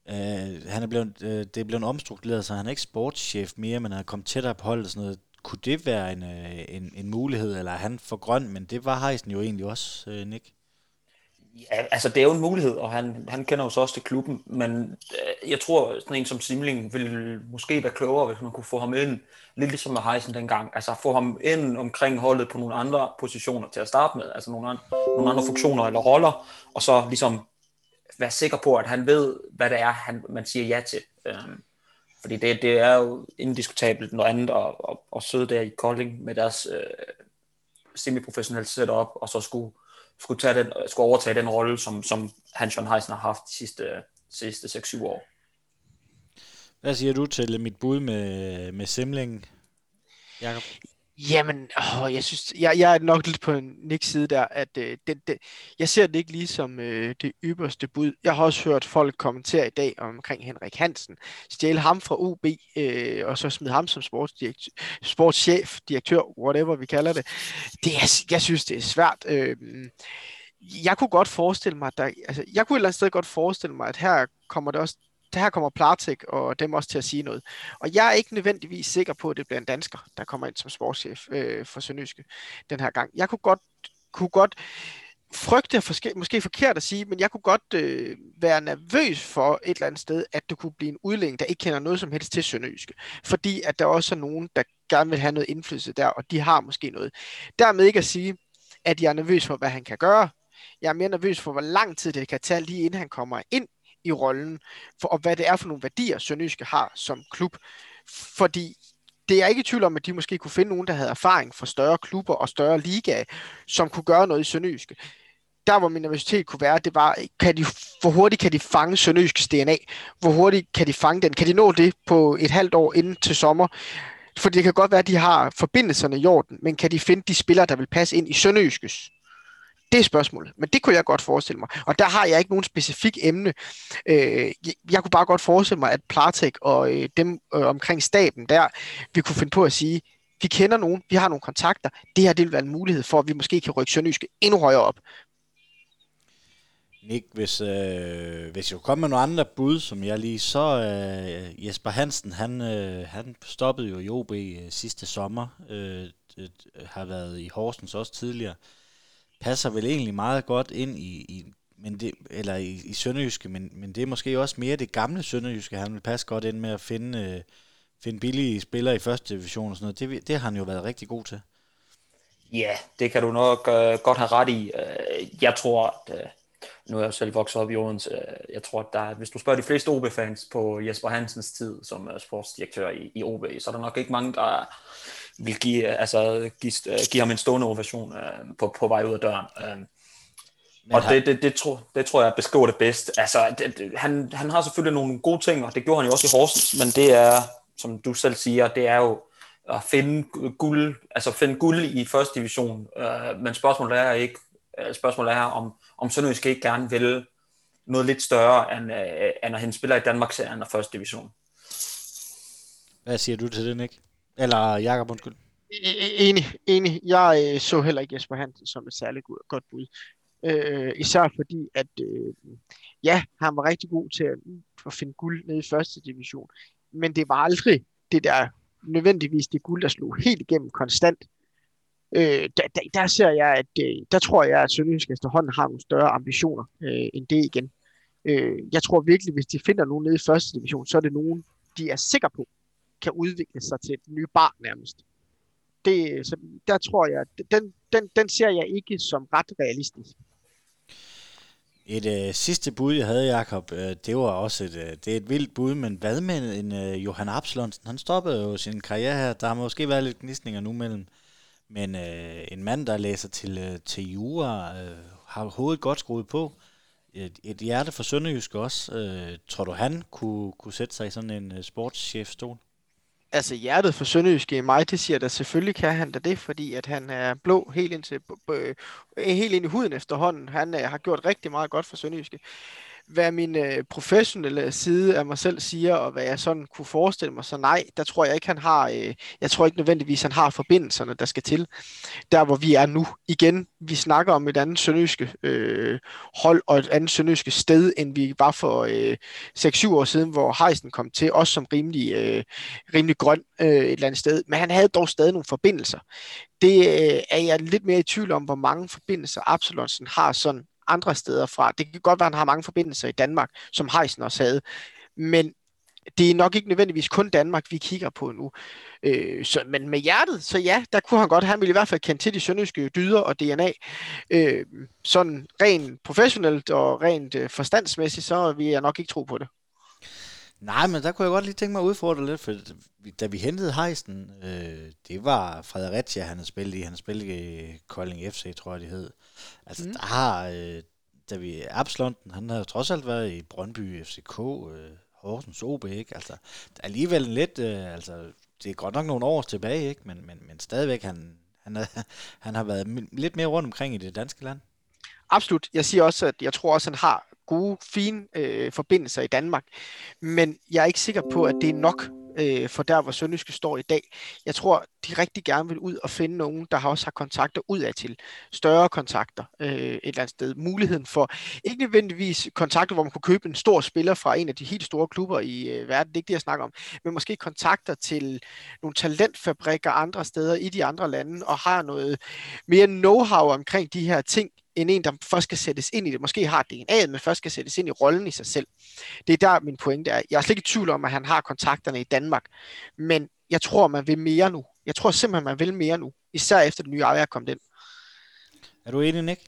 øh, han er blevet, øh, det er blevet omstruktureret, så han er ikke sportschef mere, men han er kommet tættere på holdet og sådan noget. Kunne det være en, øh, en, en mulighed, eller er han for grøn? Men det var Heisen jo egentlig også, øh, Nick. Ja, altså det er jo en mulighed, og han, han kender jo så også til klubben, men øh, jeg tror, sådan en som Simling ville måske være klogere, hvis man kunne få ham ind, lidt ligesom med Heisen dengang, altså få ham ind omkring holdet på nogle andre positioner til at starte med, altså nogle, andre, nogle andre funktioner eller roller, og så ligesom være sikker på, at han ved, hvad det er, han, man siger ja til. Øhm, fordi det, det er jo indiskutabelt noget andet at, at, at sidde der i Kolding med deres øh, semiprofessionelle setup, og så skulle skulle, tage den, skulle overtage den rolle, som, som Hans John Heisen har haft de sidste, sidste 6-7 år. Hvad siger du til mit bud med, med Simling, Jacob? Jamen, åh, jeg synes, jeg, jeg er nok lidt på Nicks side der, at øh, det, det, jeg ser det ikke lige som øh, det ypperste bud. Jeg har også hørt folk kommentere i dag omkring Henrik Hansen, stjæle ham fra UB, øh, og så smide ham som sportsdirektør, sportschef, direktør, whatever vi kalder det. det jeg, jeg synes, det er svært. Øh, jeg kunne godt forestille mig, at der, altså, jeg kunne et eller andet sted godt forestille mig, at her kommer det også her kommer Platik og dem også til at sige noget. Og jeg er ikke nødvendigvis sikker på, at det bliver en dansker, der kommer ind som sportschef øh, for Sønderjyske den her gang. Jeg kunne godt, kunne godt frygte, forske, måske forkert at sige, men jeg kunne godt øh, være nervøs for et eller andet sted, at det kunne blive en udlænding, der ikke kender noget som helst til Sønderjyske. Fordi at der også er nogen, der gerne vil have noget indflydelse der, og de har måske noget. Dermed ikke at sige, at jeg er nervøs for, hvad han kan gøre. Jeg er mere nervøs for, hvor lang tid det kan tage, lige inden han kommer ind i rollen, for, og hvad det er for nogle værdier, Sønderjyske har som klub. Fordi det er ikke i tvivl om, at de måske kunne finde nogen, der havde erfaring fra større klubber og større ligaer, som kunne gøre noget i Sønderjyske. Der, hvor min universitet kunne være, det var, kan de, hvor hurtigt kan de fange Sønderjyskes DNA? Hvor hurtigt kan de fange den? Kan de nå det på et halvt år inden til sommer? For det kan godt være, at de har forbindelserne i orden, men kan de finde de spillere, der vil passe ind i Sønderjyskes det er spørgsmålet, men det kunne jeg godt forestille mig. Og der har jeg ikke nogen specifik emne. Øh, jeg kunne bare godt forestille mig, at Platek og øh, dem øh, omkring staben der, vi kunne finde på at sige, vi kender nogen, vi har nogle kontakter, det her det vil være en mulighed for, at vi måske kan rykke Sønderjyske endnu højere op. Nick, hvis, øh, hvis jeg kommer med nogle andre bud, som jeg lige så, øh, Jesper Hansen, han, øh, han stoppede jo i OB øh, sidste sommer, øh, øh, har været i Horsens også tidligere, passer vel egentlig meget godt ind i, i men det, eller i, i Sønderjyske, men, men det er måske også mere det gamle Sønderjyske, han vil passe godt ind med at finde, øh, finde billige spillere i første division og sådan noget. Det, det har han jo været rigtig god til. Ja, det kan du nok øh, godt have ret i. Øh, jeg tror, at øh, nu er jeg jo selv vokset op i Odense. Øh, jeg tror, at der, hvis du spørger de fleste OB-fans på Jesper Hansens tid som sportsdirektør i, i OB, så er der nok ikke mange, der vil give, altså, give, øh, give ham en stående ovation uh, på, på vej ud af døren. Uh, og det, det, det, tror, det tror jeg beskriver det bedst. Altså, det, det, han, han har selvfølgelig nogle gode ting, og det gjorde han jo også i Horsens, men det er, som du selv siger, det er jo at finde guld, altså finde guld i første division. Uh, men spørgsmålet er ikke, spørgsmålet er, om, om Sønderjysk ikke gerne vil noget lidt større, end, uh, end at han spiller i Danmark-serien og første division. Hvad siger du til det, Nick? Eller Jakob, undskyld. E, e, enig, enig. Jeg øh, så heller ikke Jesper Hansen som et særligt godt bud. Øh, især fordi, at øh, ja, han var rigtig god til at, at finde guld nede i første division. Men det var aldrig det der nødvendigvis det guld, der slog helt igennem konstant. Øh, der, der, der ser jeg, at øh, der tror jeg, at Sønderjysk efterhånden har nogle større ambitioner øh, end det igen. Øh, jeg tror virkelig, hvis de finder nogen nede i første division, så er det nogen, de er sikre på, kan udvikle sig til et nyt barn nærmest. Det, øh, så der tror jeg, den, den, den ser jeg ikke som ret realistisk. Et øh, sidste bud, jeg havde, Jakob, øh, det var også et, øh, det er et vildt bud, men hvad med en øh, Johan Absalonsen? Han stoppede jo sin karriere her. Der har måske været lidt gnisninger nu mellem. Men øh, en mand, der læser til, øh, til jura, øh, har hovedet godt skruet på. Et, et hjerte for Sønderjysk også. Øh, tror du, han kunne, kunne sætte sig i sådan en øh, sportschefstol? altså hjertet for Sønderjyske i mig, det siger, at selvfølgelig kan han da det, fordi at han er blå helt ind, til, øh, helt ind i huden efterhånden. Han øh, har gjort rigtig meget godt for Sønderjyske hvad min øh, professionelle side af mig selv siger, og hvad jeg sådan kunne forestille mig, så nej, der tror jeg ikke, han har, øh, jeg tror ikke nødvendigvis, han har forbindelserne, der skal til, der hvor vi er nu. Igen, vi snakker om et andet sønderjyske øh, hold, og et andet sønderjyske sted, end vi var for øh, 6-7 år siden, hvor Heisen kom til, også som rimelig, øh, rimelig grøn øh, et eller andet sted, men han havde dog stadig nogle forbindelser. Det øh, er jeg lidt mere i tvivl om, hvor mange forbindelser Absalonsen har sådan andre steder fra. Det kan godt være, at han har mange forbindelser i Danmark, som Heisen også havde. Men det er nok ikke nødvendigvis kun Danmark, vi kigger på nu. Øh, så, men med hjertet, så ja, der kunne han godt. Han ville i hvert fald kende til de sønderjyske dyder og DNA. Øh, sådan rent professionelt og rent øh, forstandsmæssigt, så vil jeg nok ikke tro på det. Nej, men der kunne jeg godt lige tænke mig at udfordre lidt, for da vi hentede Heisen, øh, det var Fredericia, han havde spillet i. Han spillede i Kolding FC, tror jeg, det hed. Altså, mm. der har, øh, da vi Abslunden, han har trods alt været i Brøndby, FCK, øh, Horsens OB, ikke? Altså, der er alligevel lidt, øh, altså, det er godt nok nogle år tilbage, ikke? Men, men, men stadigvæk, han, han, er, han har været lidt mere rundt omkring i det danske land. Absolut. Jeg siger også, at jeg tror også, at han har gode, fine øh, forbindelser i Danmark. Men jeg er ikke sikker på, at det er nok øh, for der, hvor Sønderjyske står i dag. Jeg tror, de rigtig gerne vil ud og finde nogen, der har også har kontakter udad til. Større kontakter øh, et eller andet sted. Muligheden for, ikke nødvendigvis kontakter, hvor man kunne købe en stor spiller fra en af de helt store klubber i øh, verden, det er ikke det, jeg snakker om, men måske kontakter til nogle talentfabrikker andre steder i de andre lande, og har noget mere know-how omkring de her ting, end en, der først skal sættes ind i det. Måske har DNA'et, men først skal sættes ind i rollen i sig selv. Det er der, min pointe er. Jeg er slet ikke i tvivl om, at han har kontakterne i Danmark, men jeg tror, man vil mere nu. Jeg tror simpelthen, man vil mere nu, især efter den nye ejer er kommet ind. Er du enig, Nick?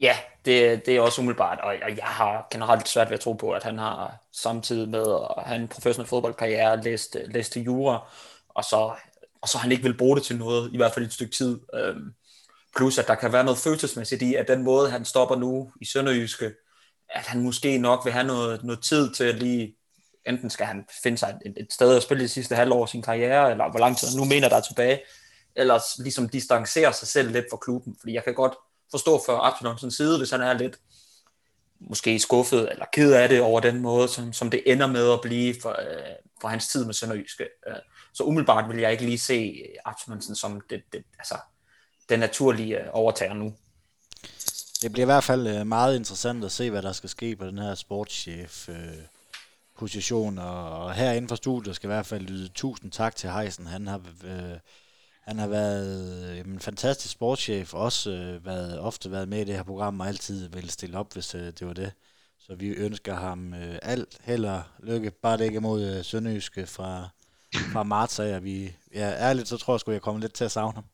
Ja, det, det er også umiddelbart, og jeg har generelt svært ved at tro på, at han har samtidig med at have en professionel fodboldkarriere læst, læst til jura, og så, og så han ikke vil bruge det til noget, i hvert fald et stykke tid. Øhm, Plus at der kan være noget følelsesmæssigt i, at den måde, han stopper nu i Sønderjyske, at han måske nok vil have noget, noget tid til at lige, enten skal han finde sig et, et sted at spille de sidste halvår af sin karriere, eller hvor lang tid han nu mener, der er tilbage, eller ligesom distancere sig selv lidt fra klubben. Fordi jeg kan godt forstå for Absalonsens side, hvis han er lidt måske skuffet eller ked af det over den måde, som, som det ender med at blive for, øh, for hans tid med Sønderjyske. Øh, så umiddelbart vil jeg ikke lige se Absalonsen som det, det, altså, den naturlige øh, overtager nu. Det bliver i hvert fald øh, meget interessant at se, hvad der skal ske på den her sportschef øh, position, og herinde fra studiet skal i hvert fald lyde tusind tak til Heisen. Han har, øh, han har været en fantastisk sportschef, også øh, været, ofte været med i det her program, og altid vil stille op, hvis øh, det var det. Så vi ønsker ham øh, alt held og lykke, bare det ikke imod øh, Sønderjyske fra, fra marts af. Vi, ja, ærligt, så tror jeg, at jeg kommer lidt til at savne ham.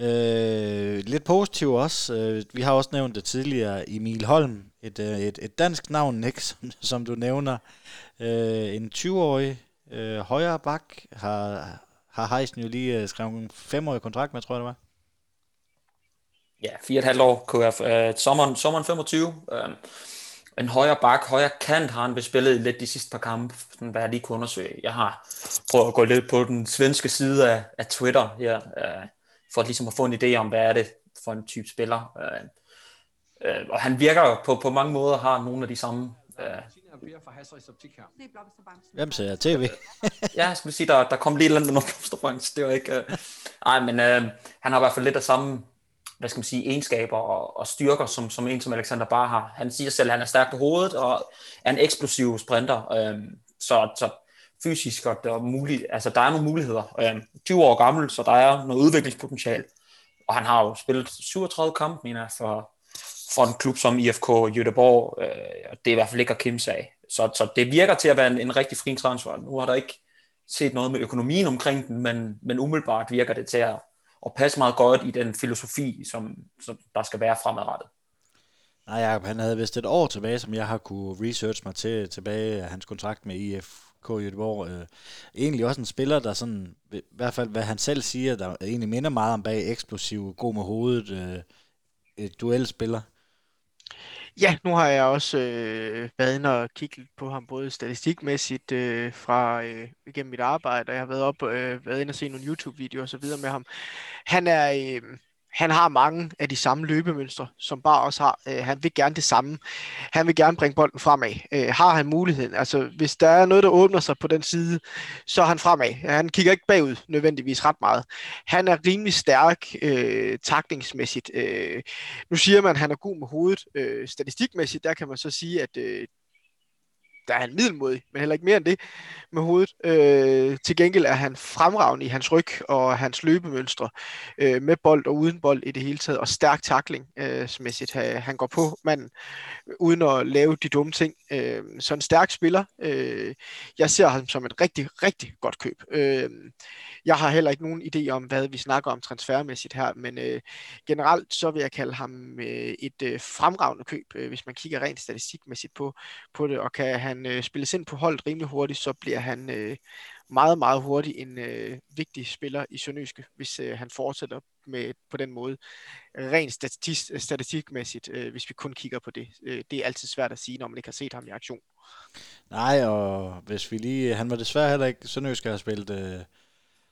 Øh, lidt positivt også. Øh, vi har også nævnt det tidligere. Emil Holm, et, øh, et, et dansk navn, Nick, som, som du nævner. Øh, en 20-årig øh, højre bak har, har Heisen jo lige øh, skrevet en femårig kontrakt med, tror jeg det var. Ja, fire og et halvt år, KF. Øh, sommeren, sommeren 25. Øh, en højre bak, højre kant har han bespillet lidt de sidste par kampe, sådan, hvad jeg lige kunne undersøge. Jeg har prøvet at gå lidt på den svenske side af, af Twitter her. Øh, for at, ligesom at få en idé om, hvad er det for en type spiller. Øh, øh, og han virker på, på mange måder, har nogle af de samme... Øh, Hvem ser tv? ja, jeg skulle sige, der, der kom lige et eller andet med Det var ikke... Øh, ej, men øh, han har i hvert fald lidt af samme hvad skal man sige, egenskaber og, og styrker, som, som en som Alexander Bar har. Han siger selv, at han er stærk på hovedet og er en eksplosiv sprinter. Øh, så, så fysisk, og der er, muligt, altså, der er nogle muligheder. Øh, 20 år gammel, så der er noget udviklingspotentiale. Og han har jo spillet 37 kampe, mener jeg, for, for en klub som IFK Göteborg, øh, og det er i hvert fald ikke at kæmpe af. Så, så det virker til at være en, en rigtig fri transfer. Nu har der ikke set noget med økonomien omkring den, men, men umiddelbart virker det til at, at passe meget godt i den filosofi, som, som der skal være fremadrettet. Nej, Jacob, han havde vist et år tilbage, som jeg har kunne research mig til tilbage af hans kontrakt med IF K. Göteborg. Øh, egentlig også en spiller, der sådan, i hvert fald hvad han selv siger, der egentlig minder meget om bag eksplosiv, god med hovedet, øh, et duelspiller. Ja, nu har jeg også øh, været inde og kigget på ham både statistikmæssigt øh, fra øh, igennem mit arbejde, og jeg har været op øh, været inde og se nogle YouTube-videoer og så videre med ham. Han er øh, han har mange af de samme løbemønstre, som bare også har. Øh, han vil gerne det samme. Han vil gerne bringe bolden fremad. Øh, har han muligheden? Altså, hvis der er noget, der åbner sig på den side, så er han fremad. Han kigger ikke bagud nødvendigvis ret meget. Han er rimelig stærk øh, takningsmæssigt. Øh, nu siger man, at han er god med hovedet. Øh, statistikmæssigt, der kan man så sige, at øh, der er han middelmodig, men heller ikke mere end det med hovedet. Øh, til gengæld er han fremragende i hans ryg og hans løbemønstre øh, med bold og uden bold i det hele taget, og stærk takling øh, smæssigt. Han går på manden øh, uden at lave de dumme ting. Øh, så en stærk spiller. Øh, jeg ser ham som et rigtig, rigtig godt køb. Øh, jeg har heller ikke nogen idé om, hvad vi snakker om transfermæssigt her, men øh, generelt så vil jeg kalde ham øh, et øh, fremragende køb, øh, hvis man kigger rent statistikmæssigt på, på det, og kan han øh, spilles ind på holdet rimelig hurtigt, så bliver han øh, meget, meget hurtigt en øh, vigtig spiller i Sønderjyske, hvis øh, han fortsætter med på den måde. Rent statistik, statistikmæssigt, øh, hvis vi kun kigger på det. Øh, det er altid svært at sige, når man ikke har set ham i aktion. Nej, og hvis vi lige... Han var desværre heller ikke... Sønderjysk har spillet, øh,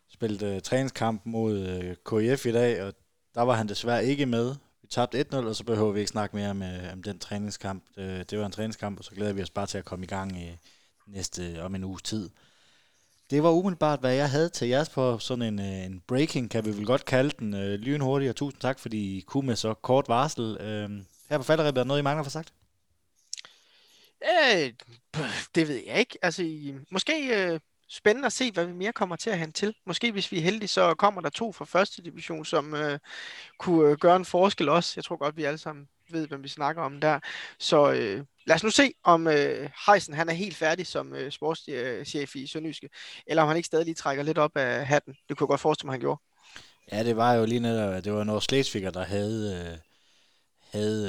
spillet øh, træningskamp mod øh, KIF i dag, og der var han desværre ikke med. Vi tabte 1-0, og så behøver vi ikke snakke mere om, øh, om den træningskamp. Øh, det var en træningskamp, og så glæder vi os bare til at komme i gang i næste om en uges tid. Det var umiddelbart, hvad jeg havde til jeres på sådan en, øh, en breaking, kan vi vel godt kalde den, øh, lynhurtigt, og tusind tak, fordi I kunne med så kort varsel. Øh, her på falderæbet er der noget, I mangler for sagt? Øh, det ved jeg ikke. Altså, i, måske øh, spændende at se, hvad vi mere kommer til at hente til. Måske hvis vi er heldige, så kommer der to fra første division, som øh, kunne øh, gøre en forskel også. Jeg tror godt, vi alle sammen ved, hvem vi snakker om der. Så øh, lad os nu se, om øh, Heisen han er helt færdig som øh, sportschef i Sønderjyske, eller om han ikke stadig lige trækker lidt op af hatten. Det kunne jeg godt forestille mig, han gjorde. Ja, det var jo lige netop, det var noget Slesviger, der havde, øh, havde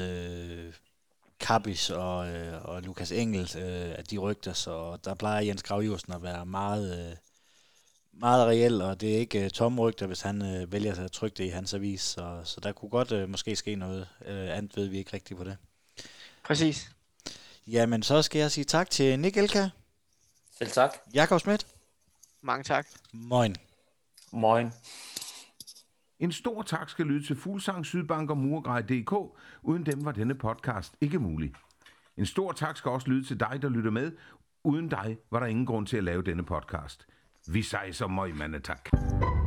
øh, Kappis og, øh, og Lukas Engels, øh, at de rygter, så der plejer Jens Grav at være meget, øh, meget reelt, og det er ikke uh, tomme rygter, hvis han uh, vælger at trykke det i hans avis. Så, så der kunne godt uh, måske ske noget. Uh, andet ved vi ikke rigtigt på det. Præcis. Jamen, så skal jeg sige tak til Nick Elka. Selv tak. Jakob Schmidt. Mange tak. Moin. Moin. En stor tak skal lyde til Fuglsang, Sydbank og Murgrej.dk. Uden dem var denne podcast ikke mulig. En stor tak skal også lyde til dig, der lytter med. Uden dig var der ingen grund til at lave denne podcast. Vi sejser så møg, mandetak. tak.